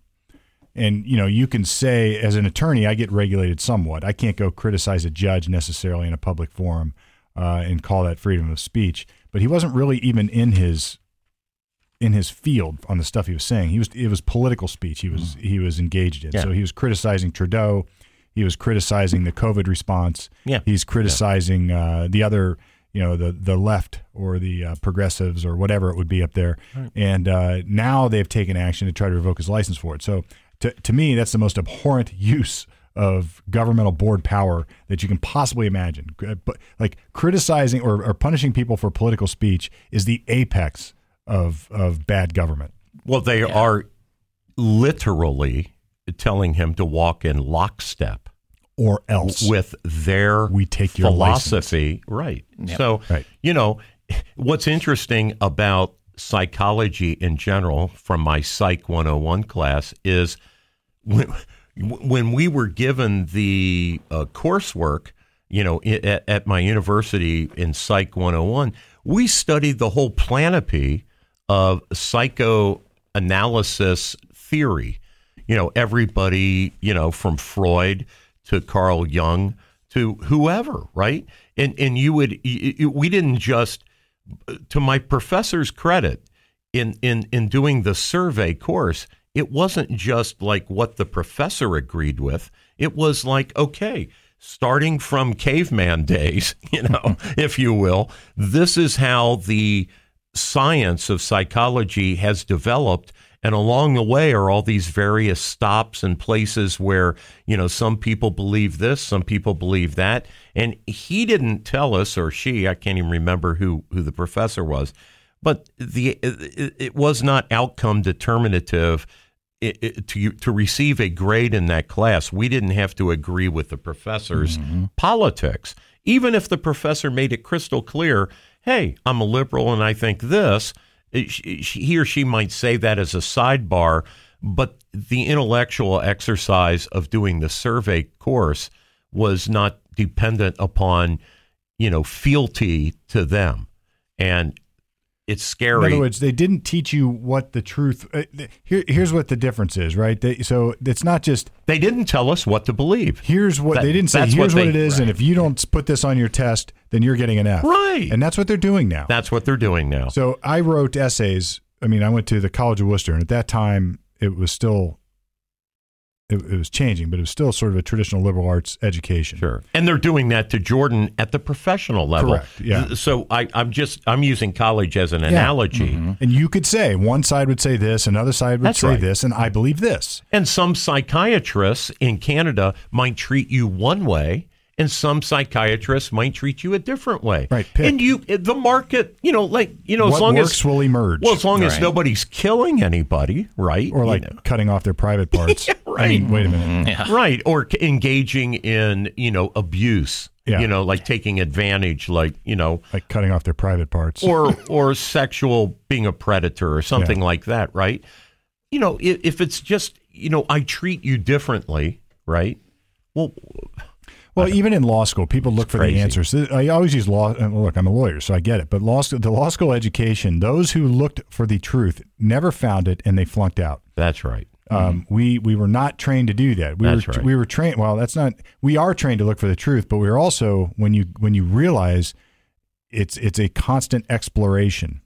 and you know you can say as an attorney i get regulated somewhat i can't go criticize a judge necessarily in a public forum uh, and call that freedom of speech but he wasn't really even in his in his field on the stuff he was saying. He was it was political speech he was he was engaged in. Yeah. so he was criticizing trudeau. He was criticizing the covid response. Yeah. he's criticizing uh, the other you know the the left or the uh, progressives or whatever it would be up there. And uh, now they've taken action to try to revoke his license for it. So to, to me that's the most abhorrent *laughs* use of governmental board power that you can possibly imagine. Uh, but like criticizing or, or punishing people for political speech is the apex of of bad government. Well, they are literally telling him to walk in lockstep or else with their We take your philosophy, right? So, Right. you know, what's interesting about psychology in general from my Psych 101 class is when, when we were given the uh, coursework, you know, at, at my university in Psych 101, we studied the whole planopy of psychoanalysis theory. You know, everybody, you know, from Freud to Carl Jung to whoever, right? And and you would y- y- we didn't just to my professor's credit in in in doing the survey course, it wasn't just like what the professor agreed with. It was like, okay, starting from caveman days, *laughs* you know, *laughs* if you will, this is how the science of psychology has developed and along the way are all these various stops and places where you know some people believe this some people believe that and he didn't tell us or she i can't even remember who who the professor was but the it, it was not outcome determinative i- i- to to receive a grade in that class we didn't have to agree with the professor's mm-hmm. politics. Even if the professor made it crystal clear hey i'm a liberal and i think this it- he or she might say that as a sidebar but the intellectual exercise of doing the survey course was not dependent upon you know fealty to them. And it's scary In other words, they didn't teach you what the truth. Uh, here, here's what the difference is, right? They, so it's not just they didn't tell us what to believe here's what That- they didn't say. Here's what what, they- it is, and if you don't put this on your test, then you're getting an F. Right. and that's what they're doing now. that's what they're doing now So I wrote essays. I mean, I went to the College of Wooster, and at that time, it was still it, it was changing, but it was still sort of a traditional liberal arts education. Sure. And they're doing that to Jordan at the professional level. Correct, yeah. Uh, so I, I'm just I'm using college as an analogy. Mm-hmm. And you could say one side would say this, another side would That's say right. this, and I believe this. And some psychiatrists in Canada might treat you one way, and some psychiatrists might treat you a different way. Right, pick. And you, eh, the market, you know, like you know, as what long works as will emerge. well, as long as nobody's killing anybody, right? or You like know. cutting off their private *laughs* parts. I mean, wait a minute. Mm-hmm. right or engaging in you know abuse Yeah. you know like taking advantage like you know Like cutting off their private parts. or *laughs* or sexual being a predator or something like that right you know if, if it's just you know i treat you differently right well Well, even in law school, people look for crazy. the answers. I always use law. Uh, look, I'm a lawyer, so I get it. But law school, the law school education, those who looked for the truth never found it, and they flunked out. that's right Um, we we were not trained to do that. We That's were right. we were trained. Well, that's not. We are trained to look for the truth, but we are also when you when you realize it's it's a constant exploration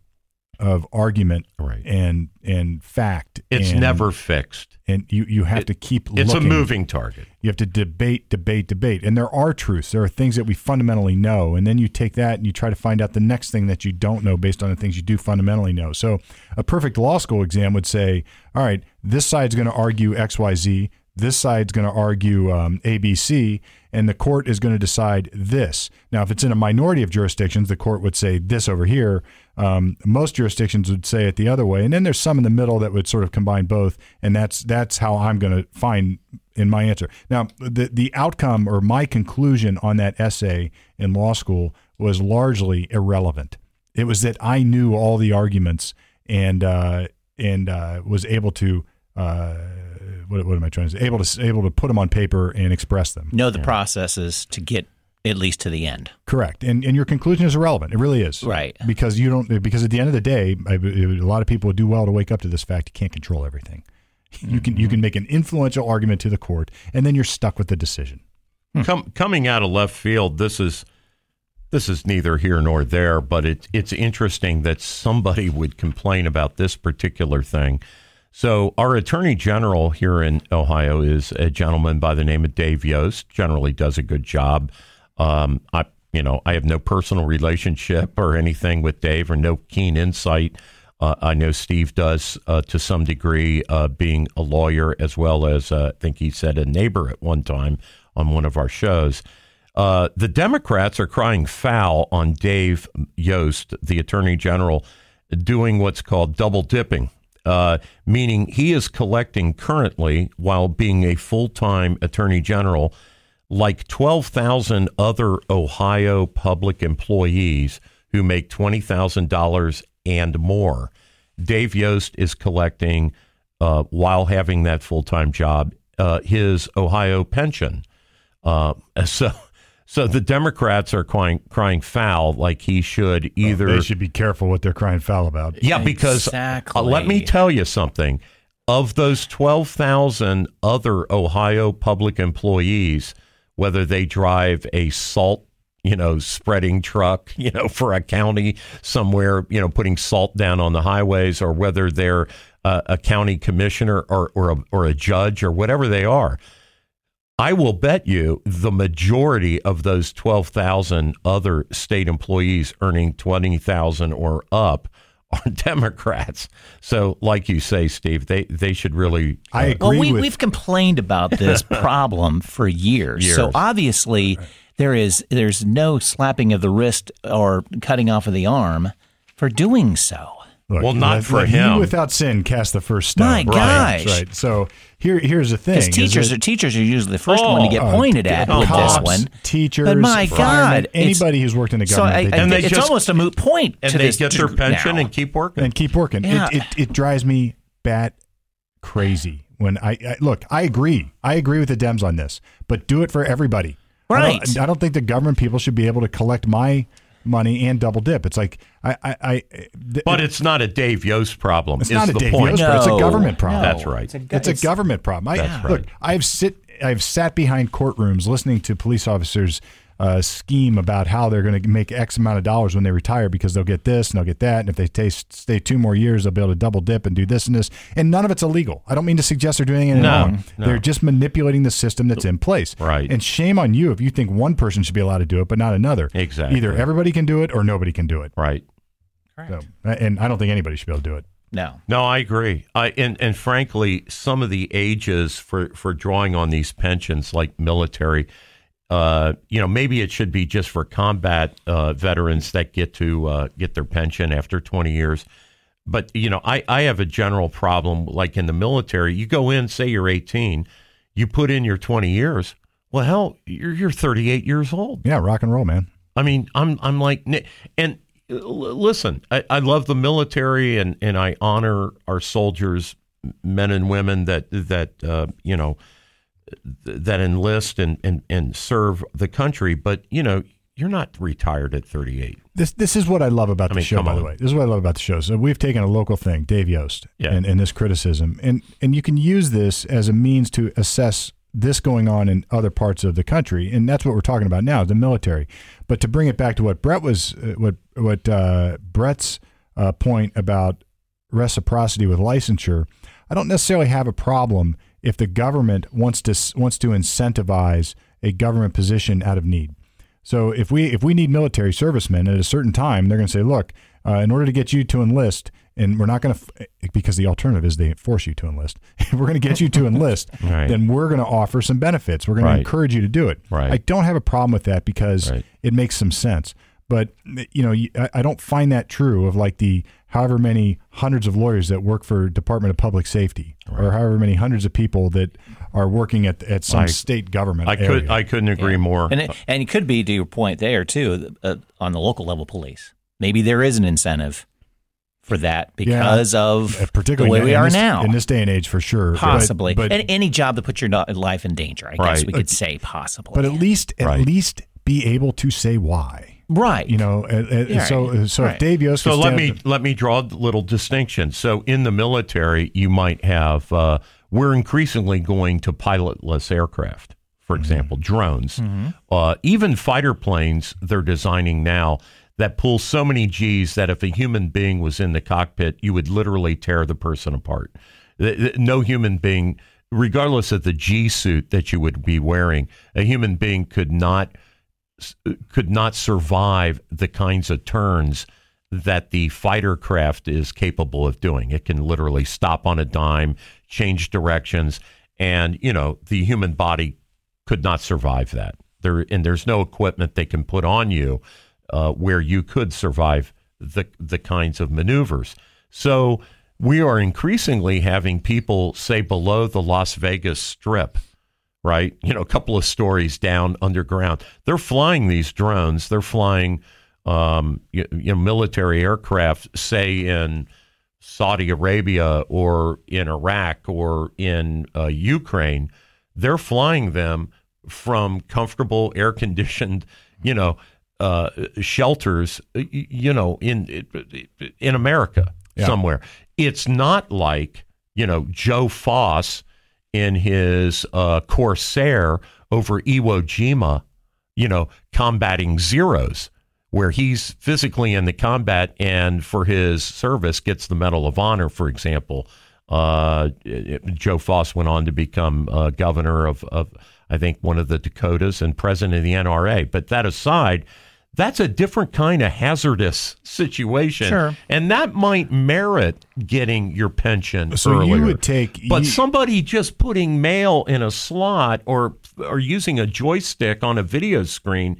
of argument Right. and and fact. It's and, never fixed. and you you have to keep. It's looking. a moving target. You have to debate, debate, debate. And there are truths. There are things that we fundamentally know. And then you take that and you try to find out the next thing that you don't know based on the things you do fundamentally know. So a perfect law school exam would say, all right, this side's going to argue XYZ. This side's going to argue um, ABC, and the court is going to decide this. Now, if it's in a minority of jurisdictions, the court would say this over here. Um, most jurisdictions would say it the other way, and then there's some in the middle that would sort of combine both, and that's that's how I'm going to find in my answer. Now, the the outcome or my conclusion on that essay in law school was largely irrelevant. It was that I knew all the arguments and uh, and uh, was able to uh, what, what am I trying to say? Able to able to put them on paper and express them. Know the processes to get at least to the end. Correct, and and your conclusion is irrelevant. It really is, Right. Because you don't because at the end of the day, I, a lot of people would do well to wake up to this fact: you can't control everything. You can you mm-hmm. can make an influential argument to the court, and then you're stuck with the decision. Hmm. Com- coming out of left field, this is this is neither here nor there, but it, it's interesting that somebody *laughs* would complain about this particular thing. So, our attorney general here in Ohio is a gentleman by the name of Dave Yost. Generally, does a good job. Um, I, you know, I have no personal relationship or anything with Dave, or no keen insight. Uh, I know Steve does uh, to some degree, uh, being a lawyer as well as uh, I think he said a neighbor at one time on one of our shows. Uh, the Democrats are crying foul on Dave Yost, the Attorney General, doing what's called double dipping, uh, meaning he is collecting currently while being a full time Attorney General like 12,000 other Ohio public employees who make $20,000 and more. Dave Yost is collecting, uh, while having that full time job, uh, his Ohio pension. Uh, *laughs* so, so the Democrats are crying, crying foul like he should either. They should be careful what they're crying foul about. Yeah, because Exactly. uh, let me tell you something. Of those 12,000 other Ohio public employees, whether they drive a salt, you know, spreading truck, *laughs* you know, for a county somewhere, you know, putting salt down on the highways, or whether they're uh, a county commissioner or or a, or a judge or whatever they are, I will bet you the majority of those 12,000 other state employees earning 20,000 or up *laughs* are Democrats. So like you say Steve, they they should really uh, I agree Well, we, with we've complained about *laughs* this problem for years. So Years. obviously, there is there's no slapping of the wrist or cutting off of the arm for doing so. Look, Well, not let- for let him. You without sin cast the first stone. My Right, gosh. Right. So here, here's the thing. Because teachers that- are teachers are usually the first one to get Oh, uh, pointed at with this one. Teachers, But my firemen, God, anybody who's worked in the So government, I, they I, do they it's just- almost a moot point. point and to they this get their pension now. and keep working. and keep working. Yeah. It, it it drives me bat crazy when I, I look. I agree. I agree with the Dems on this, but do it for everybody. I don't- Right. I don't, think the government people should be able to collect my money and double dip. It's like I I. I th- but it's not a Dave Yost problem. It's is not a the Dave point. Yost, but it's a government problem. no. That's right. It's a, go- It's a government problem. I, That's Look. I've sit, I've sat behind courtrooms listening to police officers uh, scheme about how they're going to make X amount of dollars when they retire because they'll get this and they'll get that, and if they stay, stay two more years, they'll be able to double dip and do this and this, and none of it's illegal. I don't mean to suggest they're doing anything No, wrong. no. They're just manipulating the system that's in place. Right. And shame on you if you think one person should be allowed to do it, but not another. Exactly. Either everybody can do it or nobody can do it. Right. So, and I don't think anybody should be able to do it. No. No, I agree. I and, and frankly, some of the ages for, for drawing on these pensions, like military, uh, you know, maybe it should be just for combat uh, veterans that get to uh, get their pension after 20 years. But you know, I, I have a general problem. Like in the military, you go in, say you're 18, you put in your 20 years. Well, hell, you're you're 38 years old. Yeah, rock and roll, man. I mean, I'm I'm like, and uh, listen, I, I love the military and and I honor our soldiers, men and women that that uh, you know that enlist and, and and serve the country. But you know, you're not retired at 38. This this is what I love about I the mean, show. By the way, this is what I love about the show. So we've taken a local thing, Dave Yost, Yeah. and, and this criticism, and and you can use this as a means to assess this going on in other parts of the country, and that's what we're talking about now, the military. But to bring it back to what Bret was, uh, what what uh, Bret's uh, point about reciprocity with licensure, I don't necessarily have a problem if the government wants to wants to incentivize a government position out of need. So if we if we need military servicemen at a certain time, they're going to say, look, uh, in order to get you to enlist, and we're not going to because the alternative is they force you to enlist. *laughs* if we're going to get you to *laughs* enlist, Right. then we're going to offer some benefits. We're going Right. to encourage you to do it. Right. I don't have a problem with that because it makes some sense. But you know, I I don't find that true of like the however many hundreds of lawyers that work for Department of Public Safety, or however many hundreds of people that are working at at some I- state government. I could I couldn't agree more. And it, and it could be to your point there too uh, on the local level police. Maybe there is an incentive for that because of Uh, particularly the way we are this, now. in this day and age, for sure. Possibly, but and any job that puts your life in danger. I guess we could say possibly. but at least at Right. least be able to say why. Right, You know, uh, uh, Yeah, so right. so Right. if Dave Yost So could let me up- let me draw a little distinction. So in the military, you might have uh, we're increasingly going to pilotless aircraft, for example, drones, uh, even fighter planes. They're designing now that pull so many G's that if a human being was in the cockpit, you would literally tear the person apart. Th- th- No human being, regardless of the G suit that you would be wearing, a human being could not could not survive the kinds of turns that the fighter craft is capable of doing. It can literally stop on a dime, change directions, and you know the human body could not survive that. There and there's no equipment they can put on you uh, where you could survive the the kinds of maneuvers. So we are increasingly having people say below the Las Vegas Strip right? You know, a couple of stories down underground. They're flying these drones. They're flying, um, you, you know, military aircraft, say in Saudi Arabia or in Iraq or in uh, Ukraine. They're flying them from comfortable, air conditioned, *laughs* you know, uh, shelters, you know, in in America Yeah. somewhere. It's not like you know Joe Foss in his uh, Corsair over Iwo Jima, you know, combating zeros, where he's physically in the combat and for his service gets the Medal of Honor, for example. Uh, Joe Foss went on to become uh, governor of, of, I think, one of the Dakotas and president of the NRA. But that aside, that's a different kind of hazardous situation. Sure. And that might merit getting your pension So you would take- but you- somebody just putting mail in a slot or or using a joystick on a video screen,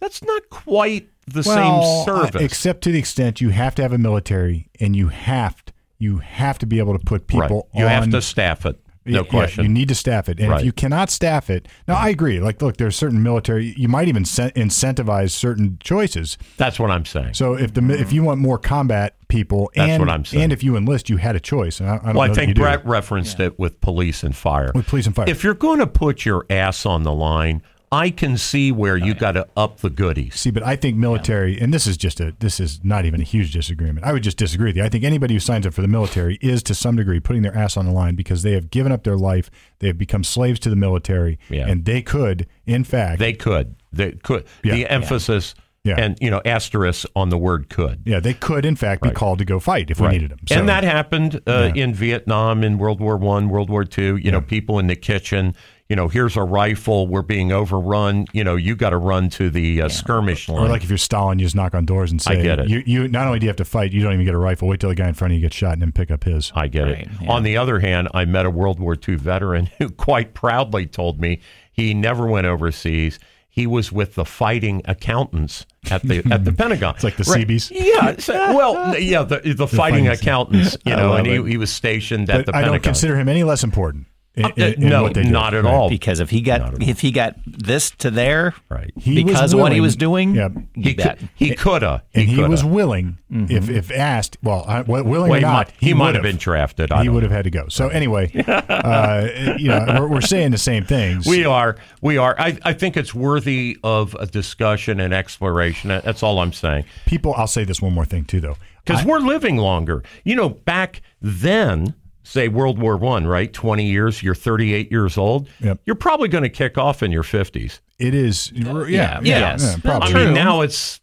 that's not quite the Well, same service. uh, except to the extent you have to have a military, and you have to, you have to be able to put right. people. You on, have to staff it. No Yeah, yeah, question. you need to staff it, and Right. if you cannot staff it, now I agree. Like, look, there's certain military. You might even incentivize certain choices. that's what I'm saying. So if the if you want more combat people, That's and what I'm saying. and if you enlist, you had a choice. And I, I don't well, know I that you think do. Bret referenced it with police and fire. with police and fire. If you're going to put your ass on the line, I can see where you got to up the goodies. See, but I think military, and this is just a, this is not even a huge disagreement. I would just disagree with you. I think anybody who signs up for the military is to some degree putting their ass on the line because they have given up their life. They have become slaves to the military, Yeah. and they could, in fact, They could. They could. Yeah. The emphasis Yeah. and you know asterisk on the word could. yeah, they could, in fact, be called to go fight if we needed them. So, and that happened uh, in Vietnam, in World War One, World War Two. You know, people in the kitchen. You know, here's a rifle. We're being overrun. You know, you got to run to the uh, skirmish line. or like if you're Stalin, you just knock on doors and say, I get it. You, you not only do you have to fight, you don't even get a rifle. Wait till the guy in front of you gets shot and then pick up his. I get Right, it. yeah. On the other hand, I met a World War II veteran *laughs* who quite proudly told me he never went overseas. He was with the fighting accountants at the at the *laughs* Pentagon. It's like the Right. Seabees. Yeah. so- *laughs* well, yeah, the, the, fighting fighting- accountants. You know, and he, he was stationed at But the I Pentagon. I don't consider him any less important. In, in- in no, what they do. not at Right. all. because if he got if he got this to there, Right. He was because of what he was doing, Yeah. He bet. could, he coulda. He, and he coulda. was willing, if if asked, well, I, willing Well, or he not, might, he might have been drafted. I he would have had to go. So anyway, *laughs* uh, you know, we're, we're saying the same things. We are. We are. I, I think it's worthy of a discussion and exploration. That's all I'm saying. People, I'll say this one more thing too, though. Because we're living longer. You know, back then, say World War One, right? Twenty years. You're 38 years old. Yep. You're probably going to kick off in your 50s. It is, yeah, yeah, yes. yeah, probably. I mean, now it's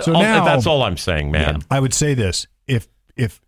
So All- now that's all I'm saying, man. I would say this: if if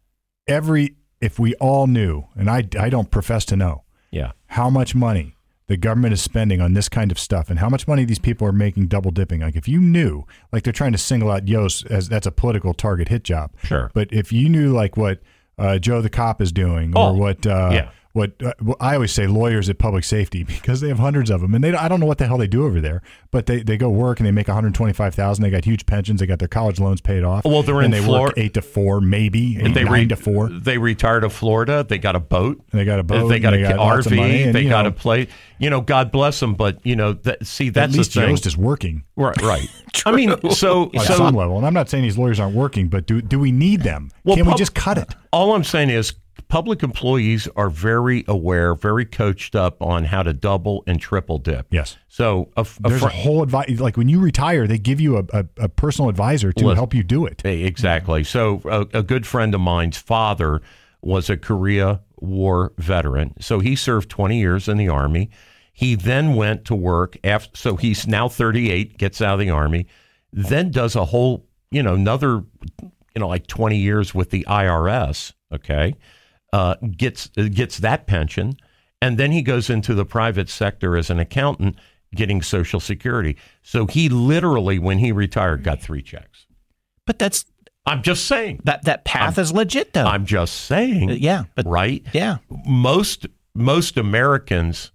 every if we all knew, and I I don't profess to know Yeah. how much money the government is spending on this kind of stuff and how much money these people are making double dipping. Like if you knew, like they're trying to single out Yost as that's a political target hit job. Sure. But if you knew like what uh, Joe the cop is doing or Oh, what uh, yeah. what uh, I always say lawyers at public safety *laughs* because they have hundreds of them and they I don't know what the hell they do over there, but they, they go work and they make 125,000. They got huge pensions. They got their college loans paid off. Well, they're and in they Flor- work eight to four, maybe eight, they nine re- to four. They retire to Florida. They got a boat. They got a boat. They got and a they got lots RV. money, and, they got know, a plate. You know, God bless them. But you know, that, see, that's At least the thing. Is working Right, right. *laughs* I mean, *laughs* so on so some level. And I'm not saying these lawyers aren't working, but do do we need them? Well, Can we just cut it? all I'm saying is public employees are very aware, very coached up on how to double and triple dip. Yes. So a, a There's fr- a whole advice. Like when you retire, they give you a, a, a personal advisor to Listen. help you do it. Hey, Exactly. So a, a good friend of mine's father was a Korea War veteran. So he served 20 years in the army. He then went to work after so he's now 38, gets out of the army, then does a whole, you know, another you know, like 20 years with the IRS, okay? Uh, gets gets that pension and then he goes into the private sector as an accountant getting social security. So he literally when he retired got three checks. But that's I'm just saying. that that path is legit though. I'm just saying. Uh, yeah, but right? yeah. Most most Americans,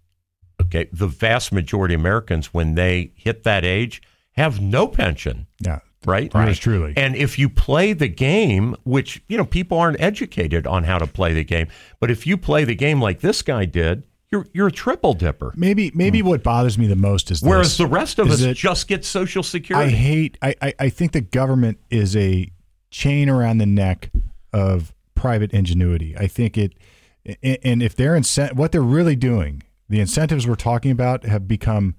okay, the vast majority of Americans, when they hit that age, have no pension. Yeah. Right. Yours truly. And if you play the game, which you know people aren't educated on how to play the game, but if you play the game like this guy did, you're you're a triple dipper. Maybe maybe hmm. what bothers me the most is Whereas this, the rest of us that just get Social security. I hate. I, I I think the government is a chain around the neck of private ingenuity. I think it, and if they're incent, what they're really doing, the incentives we're talking about have become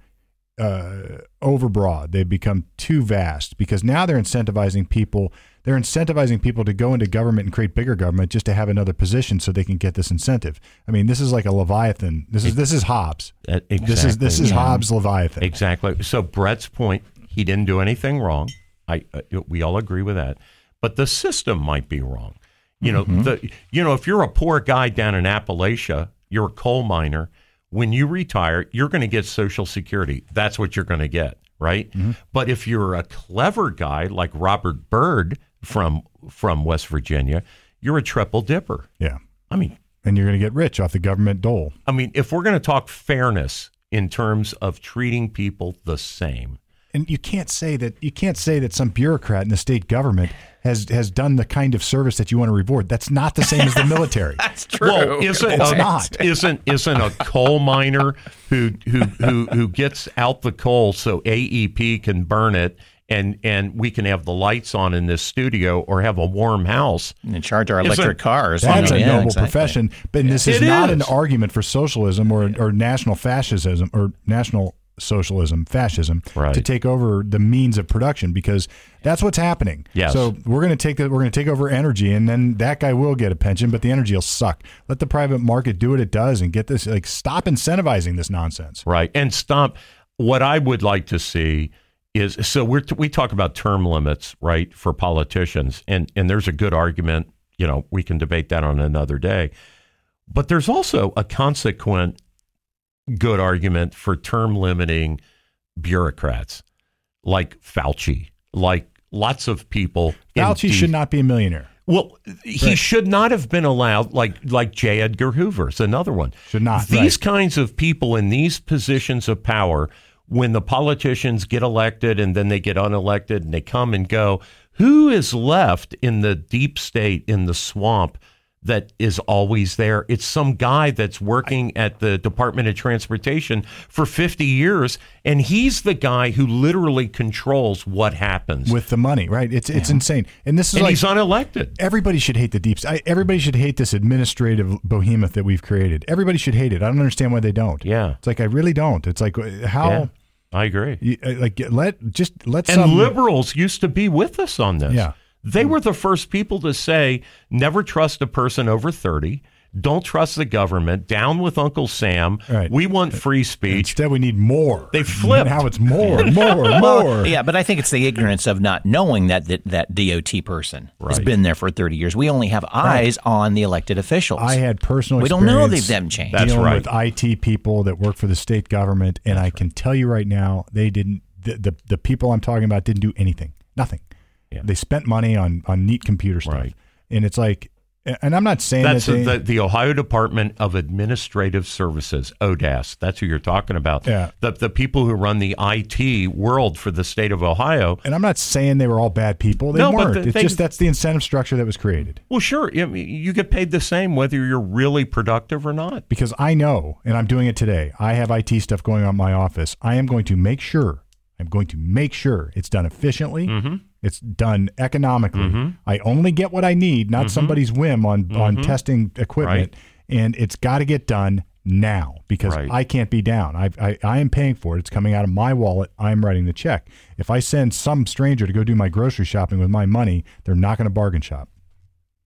uh, overbroad. They've become too vast because now they're incentivizing people. They're incentivizing people to go into government and create bigger government just to have another position so they can get this incentive. I mean, this is like a leviathan. This is this is Hobbes. Uh, This is this exactly. is Hobbes' leviathan. Exactly. So Brett's point, he didn't do anything wrong. I uh, we all agree with that. But the system might be wrong. You know, the you know, if you're a poor guy down in Appalachia, you're a coal miner, when you retire, you're going to get social security. That's what you're going to get, right? Mm-hmm. But if you're a clever guy like Robert Byrd from from West Virginia, you're a triple dipper. Yeah, I mean, and you're going to get rich off the government dole. I mean, if we're going to talk fairness in terms of treating people the same, And you can't say that you can't say that some bureaucrat in the state government has has done the kind of service that you want to reward. That's not the same as the military. *laughs* That's true. Well, isn't It's a, not. *laughs* isn't isn't a coal miner who who who who gets out the coal so AEP can burn it and and we can have the lights on in this studio or have a warm house. and charge our Isn't- electric cars. you That's know, a yeah, noble exactly. profession, but this is It not an argument for socialism or or national fascism or national socialism, fascism Right. to take over the means of production because that's what's happening. Yes. So we're going to take that. We're going to take over energy, and then that guy will get a pension, but the energy will suck. Let the private market do what it does and get this. Like stop incentivizing this nonsense. Right. And stop. What I would like to see is so we're we talk about term limits, right, for politicians, and and there's a good argument. You know, we can debate that on another day. But there's also a consequent good argument for term limiting bureaucrats like Fauci, like lots of people. Fauci should not be a millionaire. well, he should not have been allowed, like like J. Edgar Hoover is another one. Should not, These right. kinds of people in these positions of power, when the politicians get elected and then they get unelected and they come and go, who is left in the deep state in the swamp? That is always there. It's some guy that's working at the Department of Transportation for 50 years, and he's the guy who literally controls what happens. with the money, right? It's it's insane. And this is and like he's unelected. everybody should hate the deep. I, everybody should hate this administrative behemoth that we've created. Everybody should hate it. I don't understand why they don't. Yeah. it's like I really don't. It's like uh, how Yeah, I agree. you, uh, like let just let And some liberals used to be with us on this. Yeah. They were the first people to say never trust a person over 30. Don't trust the government. Down with Uncle Sam. Right. We want uh, free speech. Instead, we need more. They flipped. Now it's more, *laughs* more, more. Yeah, but I think it's the ignorance of not knowing that that, that DOT person has been there for 30 years. We only have eyes on the elected officials. I had personal. We don't know experience they've them changed. That's dealing right. with IT people that work for the state government, and I can tell you right now, they didn't. The, the the people I'm talking about didn't do anything. Nothing. Yeah. They spent money on on neat computer stuff, Right. and it's like, and I'm not saying That's that they, the, the Ohio Department of Administrative Services, ODAS. That's who you're talking about. Yeah. The, the people who run the IT world for the state of Ohio. and I'm not saying they were all bad people. They No, weren't. the- it's they- just that's the incentive structure that was created. Well, sure. I mean, You get paid the same whether you're really productive or not. because I know, and I'm doing it today. I have IT stuff going on in my office. I am going to make sure. I'm going to make sure it's done efficiently. Mm-hmm. It's done economically. I only get what I need, not somebody's whim on on testing equipment. And it's got to get done now because Right. I can't be down. I, I I am paying for it. It's coming out of my wallet. I'm writing the check. If I send some stranger to go do my grocery shopping with my money, they're not going to bargain shop.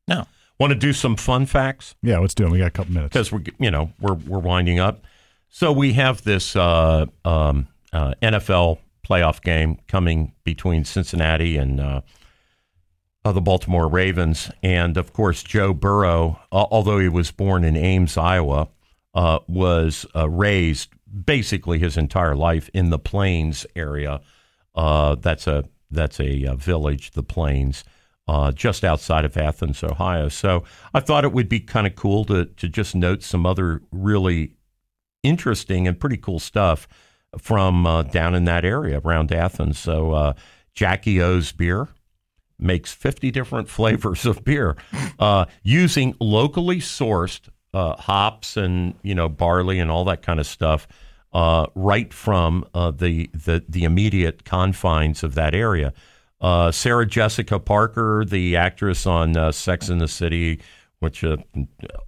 no. Want to do some fun facts? Yeah, let's do it. We got a couple minutes. because we're you know we're we're winding up. So we have this uh, um, uh, NFL playoff game coming between Cincinnati and uh, uh, the Baltimore Ravens, and of course Joe Burrow, uh, although he was born in Ames, Iowa, uh, was uh, raised basically his entire life in the Plains area. Uh, that's a that's a, uh village, the Plains, just outside of Athens, Ohio. So I thought it would be kind of cool to to just note some other really interesting and pretty cool stuff from uh, down in that area around Athens. So uh, Jackie O's beer makes 50 different *laughs* flavors of beer uh, using locally sourced uh, hops and you know barley and all that kind of stuff uh, right from uh, the, the the immediate confines of that area. Sarah Jessica Parker, the actress on Sex in the City, which uh,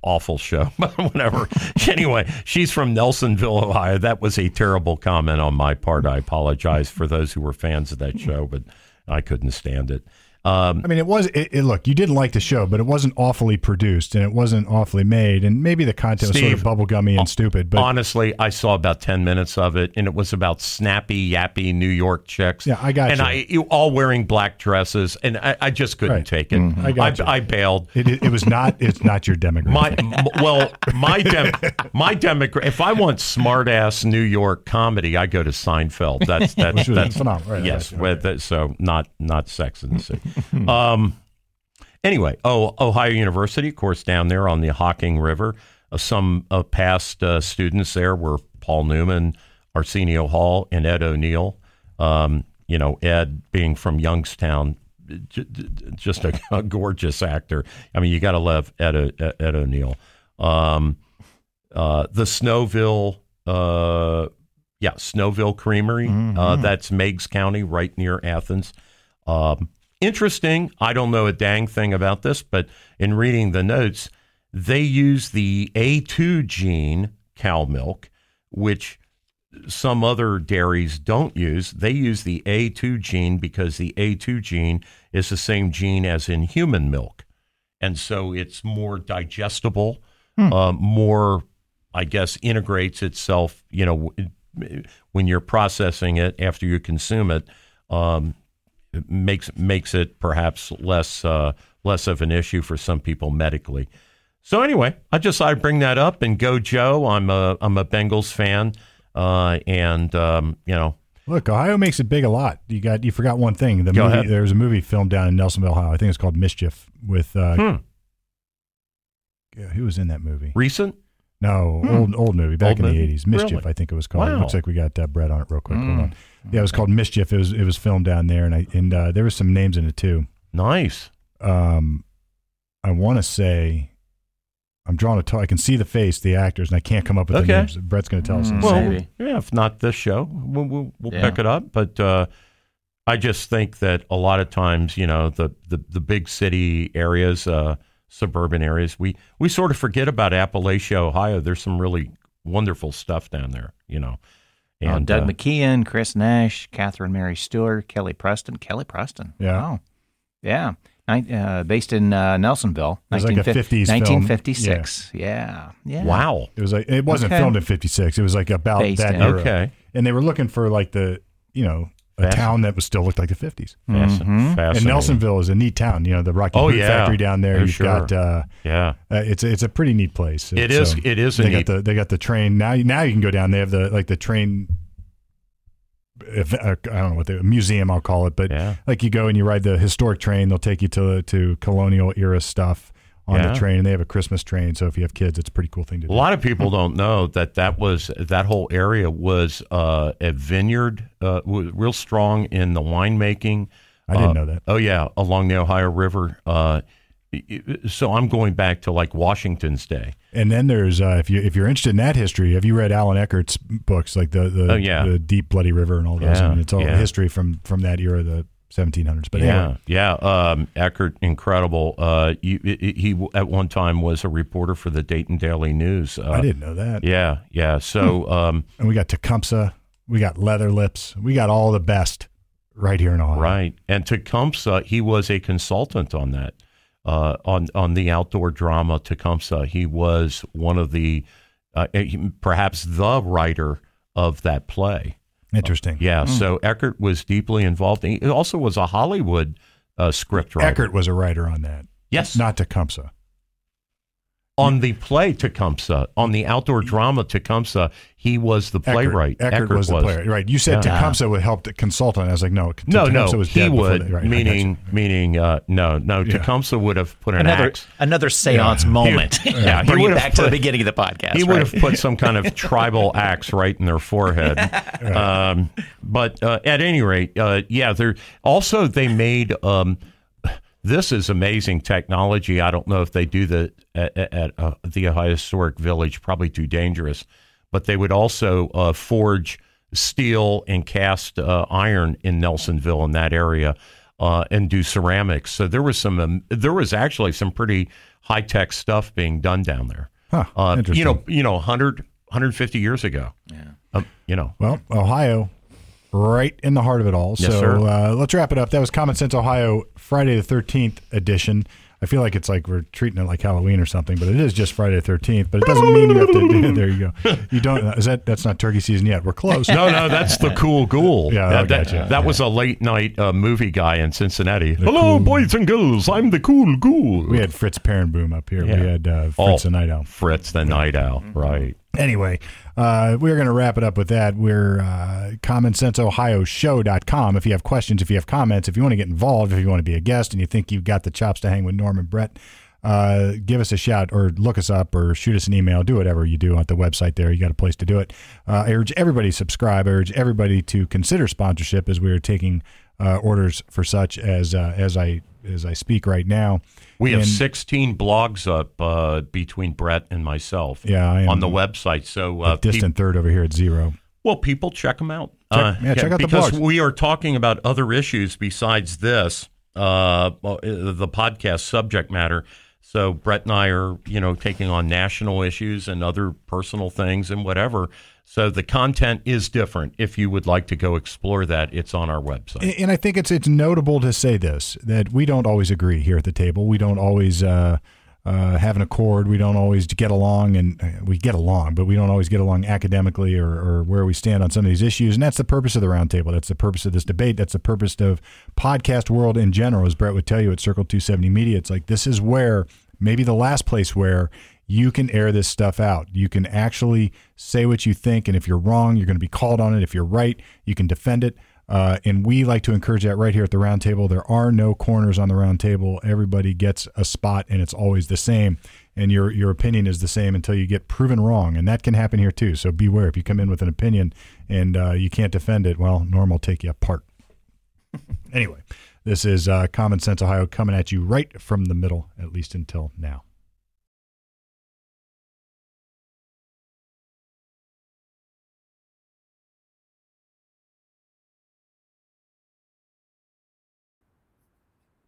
awful show, *laughs* but whatever. *laughs* anyway, she's from Nelsonville, Ohio. That was a terrible comment on my part. I apologize for those who were fans of that show, but I couldn't stand it. Um, I mean, it was. It, it, look, you didn't like the show, but it wasn't awfully produced and it wasn't awfully made, and maybe the content Steve, was sort of bubblegummy and stupid. But honestly, I saw about ten minutes of it, and it was about snappy, yappy New York chicks. Yeah, I got and you. I you all wearing black dresses, and I, I just couldn't Right. take it. I got you. I, bailed. it, it, was not. It's not your demographic. My well, my dem- my demographic. If I want smart ass New York comedy, I go to Seinfeld. That's that's that's phenomenal. Right, yes, right, with so not not Sex in the City. *laughs* um. Anyway, oh, Ohio University, of course, down there on the Hocking River. Uh, some uh, past uh, students there were Paul Newman, Arsenio Hall, and Ed O'Neill. Um, you know, Ed being from Youngstown, j- j- just a, *laughs* a gorgeous actor. I mean, you got to love Ed, O- Ed O'Neill. Um, uh, the Snowville, uh, yeah, Snowville Creamery. Uh, that's Meigs County, right near Athens. Um, interesting. I don't know a dang thing about this, but in reading the notes, they use the A2 gene cow milk, which some other dairies don't use. They use the A2 gene because the A2 gene is the same gene as in human milk. And so it's more digestible, uh, more, I guess, integrates itself, you know, when you're processing it after you consume it. Um, it makes makes it perhaps less uh, less of an issue for some people medically. So anyway, I just thought I'd bring that up and go Joe. I'm a I'm a Bengals fan, uh, and um, you know Look, Ohio makes it big a lot. You got you forgot one thing. The movie there was a movie filmed down in Nelsonville, Ohio. I think it's called Mischief with uh, Hmm. yeah, who was in that movie? recent. No, old old movie back Hmm. Old in movie? the eighties. Mischief, Really? I think it was called. Wow. It looks like we got uh, Brett on it real quick. Hold Mm. on. Yeah, it was called Mischief. It was it was filmed down there, and I and uh, there was some names in it too. Nice. Um, I want to say. I'm drawing a. T- I can see the face, the actors, and I can't come up with the Okay. names. Brett's going to tell us. in Mm. Well. Maybe. yeah, if not this show, we'll we'll, we'll Yeah. pick it up. But uh, I just think that a lot of times, you know, the the, the big city areas, uh, suburban areas, we we sort of forget about Appalachia, Ohio. There's some really wonderful stuff down there, you know. Oh, Doug uh, McKeon, Chris Nash, Catherine Mary Stewart, Kelly Preston. Kelly Preston. Yeah. Wow. Yeah. Uh, based in uh, Nelsonville. It was like a 50s film. 1956. Yeah. yeah. Wow. It was like it wasn't Okay. filmed in '56. It was like about Based that in- era. Okay. And they were looking for like the you know a Fashion. town that was still looked like the '50s. Fascin- Mhm. And. Nelsonville is a neat town. You know the Rocky Oh, Boot yeah. Factory down there. Oh, You've sure. got uh, Yeah. uh, it's a, it's a pretty neat place. It It's, is- um, it is a they neat- got the they got the train now. Now you can go down. They have the like the train. ev- uh, I don't know what the museum I'll call it, but Yeah. like you go and you ride the historic train. They'll take you to to colonial era stuff on Yeah. the train, and they have a Christmas train. So if you have kids, it's a pretty cool thing to do. A lot of people don't know that that was that whole area was uh, a vineyard, uh, real strong in the winemaking. I didn't Uh, know that. Oh yeah, along the Ohio River. Uh, so I'm going back to like Washington's day. And then there's uh, if you if you're interested in that history, have you read Allan Eckert's books like the the, Oh, yeah. the Deep Bloody River and all those? Yeah, I mean, it's all yeah. history from from that era, the 1700s. But yeah, anyway, yeah. Um, Eckert, incredible. Uh, you, he at one time was a reporter for the Dayton Daily News. Uh, I didn't know that. Yeah, yeah. So. Um, And we got Tecumseh, we got Leather Lips, we got all the best right here in Ohio. Right, and Tecumseh, he was a consultant on that, uh, on on the outdoor drama Tecumseh. He was one of the, uh, perhaps the writer of that play. Interesting. Yeah, so Eckert was deeply involved. He also was a Hollywood uh, script writer. Eckert was a writer on that, yes, not Tecumseh. On the play Tecumseh, on the outdoor drama Tecumseh, he was the Eckert- playwright. Eckert, was the player. Right. You said Yeah. Tecumseh would help the consultant. I was like, no. No, Tecumseh no, was he dead before would. that. Right, meaning, meaning, uh, no, no. Yeah. Tecumseh would have put an Another axe. another seance Yeah. moment. Yeah, *laughs* he Bring it would've back to the beginning of the podcast. He would have put some kind of tribal *laughs* axe right in their forehead. *laughs* Um, but uh, at any rate, uh, yeah. There also they made. Um, this is amazing technology. I don't know if they do the at, at uh, the Ohio Historic Village. Probably too dangerous. But they would also uh, forge steel and cast uh, iron in Nelsonville in that area. Uh, and do ceramics. So there was some. Um, there was actually some pretty high tech stuff being done down there. Huh, Uh, you know, you know, 100, 150 years ago. Yeah. Um, you know, Well, Ohio, right in the heart of it all. Yes, so. Uh, let's wrap it up. That was Common Sense Ohio, Friday the 13th edition. I feel like it's like we're treating it like Halloween or something, but it is just Friday the 13th. But it doesn't mean you have to. Do it. *laughs* There you go. You don't. Is that that's not turkey season yet? We're close. no, no, that's the cool ghoul. *laughs* Yeah, that, that, gotcha. that was a late night uh, movie guy in Cincinnati. Hello, boys and girls. I'm the cool ghoul. We had Fritz Peerenboom up here. Yeah. We had uh, Oh. Fritz the Night Owl. Fritz the Night Owl. Right. Anyway, uh, we're going to wrap it up with that. We're uh, commonsenseohioshow.com. If you have questions, if you have comments, if you want to get involved, if you want to be a guest and you think you've got the chops to hang with Norm and Brett, uh, give us a shout or look us up or shoot us an email. Do whatever you do at the website there. You got a place to do it. Uh, I urge everybody to subscribe. I urge everybody to consider sponsorship as we are taking uh, orders for such as uh, as I as I speak right now. We have And- 16 blogs up uh, between Brett and myself Yeah, on the website. So, uh, a distant third over here at zero. Well, people check them out. Check- yeah, check out the because blogs. we are talking about other issues besides this, uh, uh, the podcast subject matter. So Brett and I are, you know, taking on national issues and other personal things and whatever. So the content is different. If you would like to go explore that, it's on our website. And- I think it's it's notable to say this that we don't always agree here at the table. We don't always uh, uh, have an accord. We don't always get along, and uh, we get along, but we don't always get along academically or, or where we stand on some of these issues. And that's the purpose of the roundtable. That's the purpose of this debate. That's the purpose of podcast world in general. As Brett would tell you at Circle Two Seventy Media, it's like this is where maybe the last place where you can air this stuff out. You can actually say what you think, and if you're wrong, you're going to be called on it. If you're right, you can defend it. Uh, and we like to encourage that right here at the roundtable. There are no corners on the roundtable. Everybody gets a spot, and it's always the same. And your your opinion is the same until you get proven wrong, and that can happen here too. So beware if you come in with an opinion and uh, you can't defend it. Well, Norm will take you apart. *laughs* anyway, this is uh, Common Sense Ohio coming at you right from the middle, at least until now.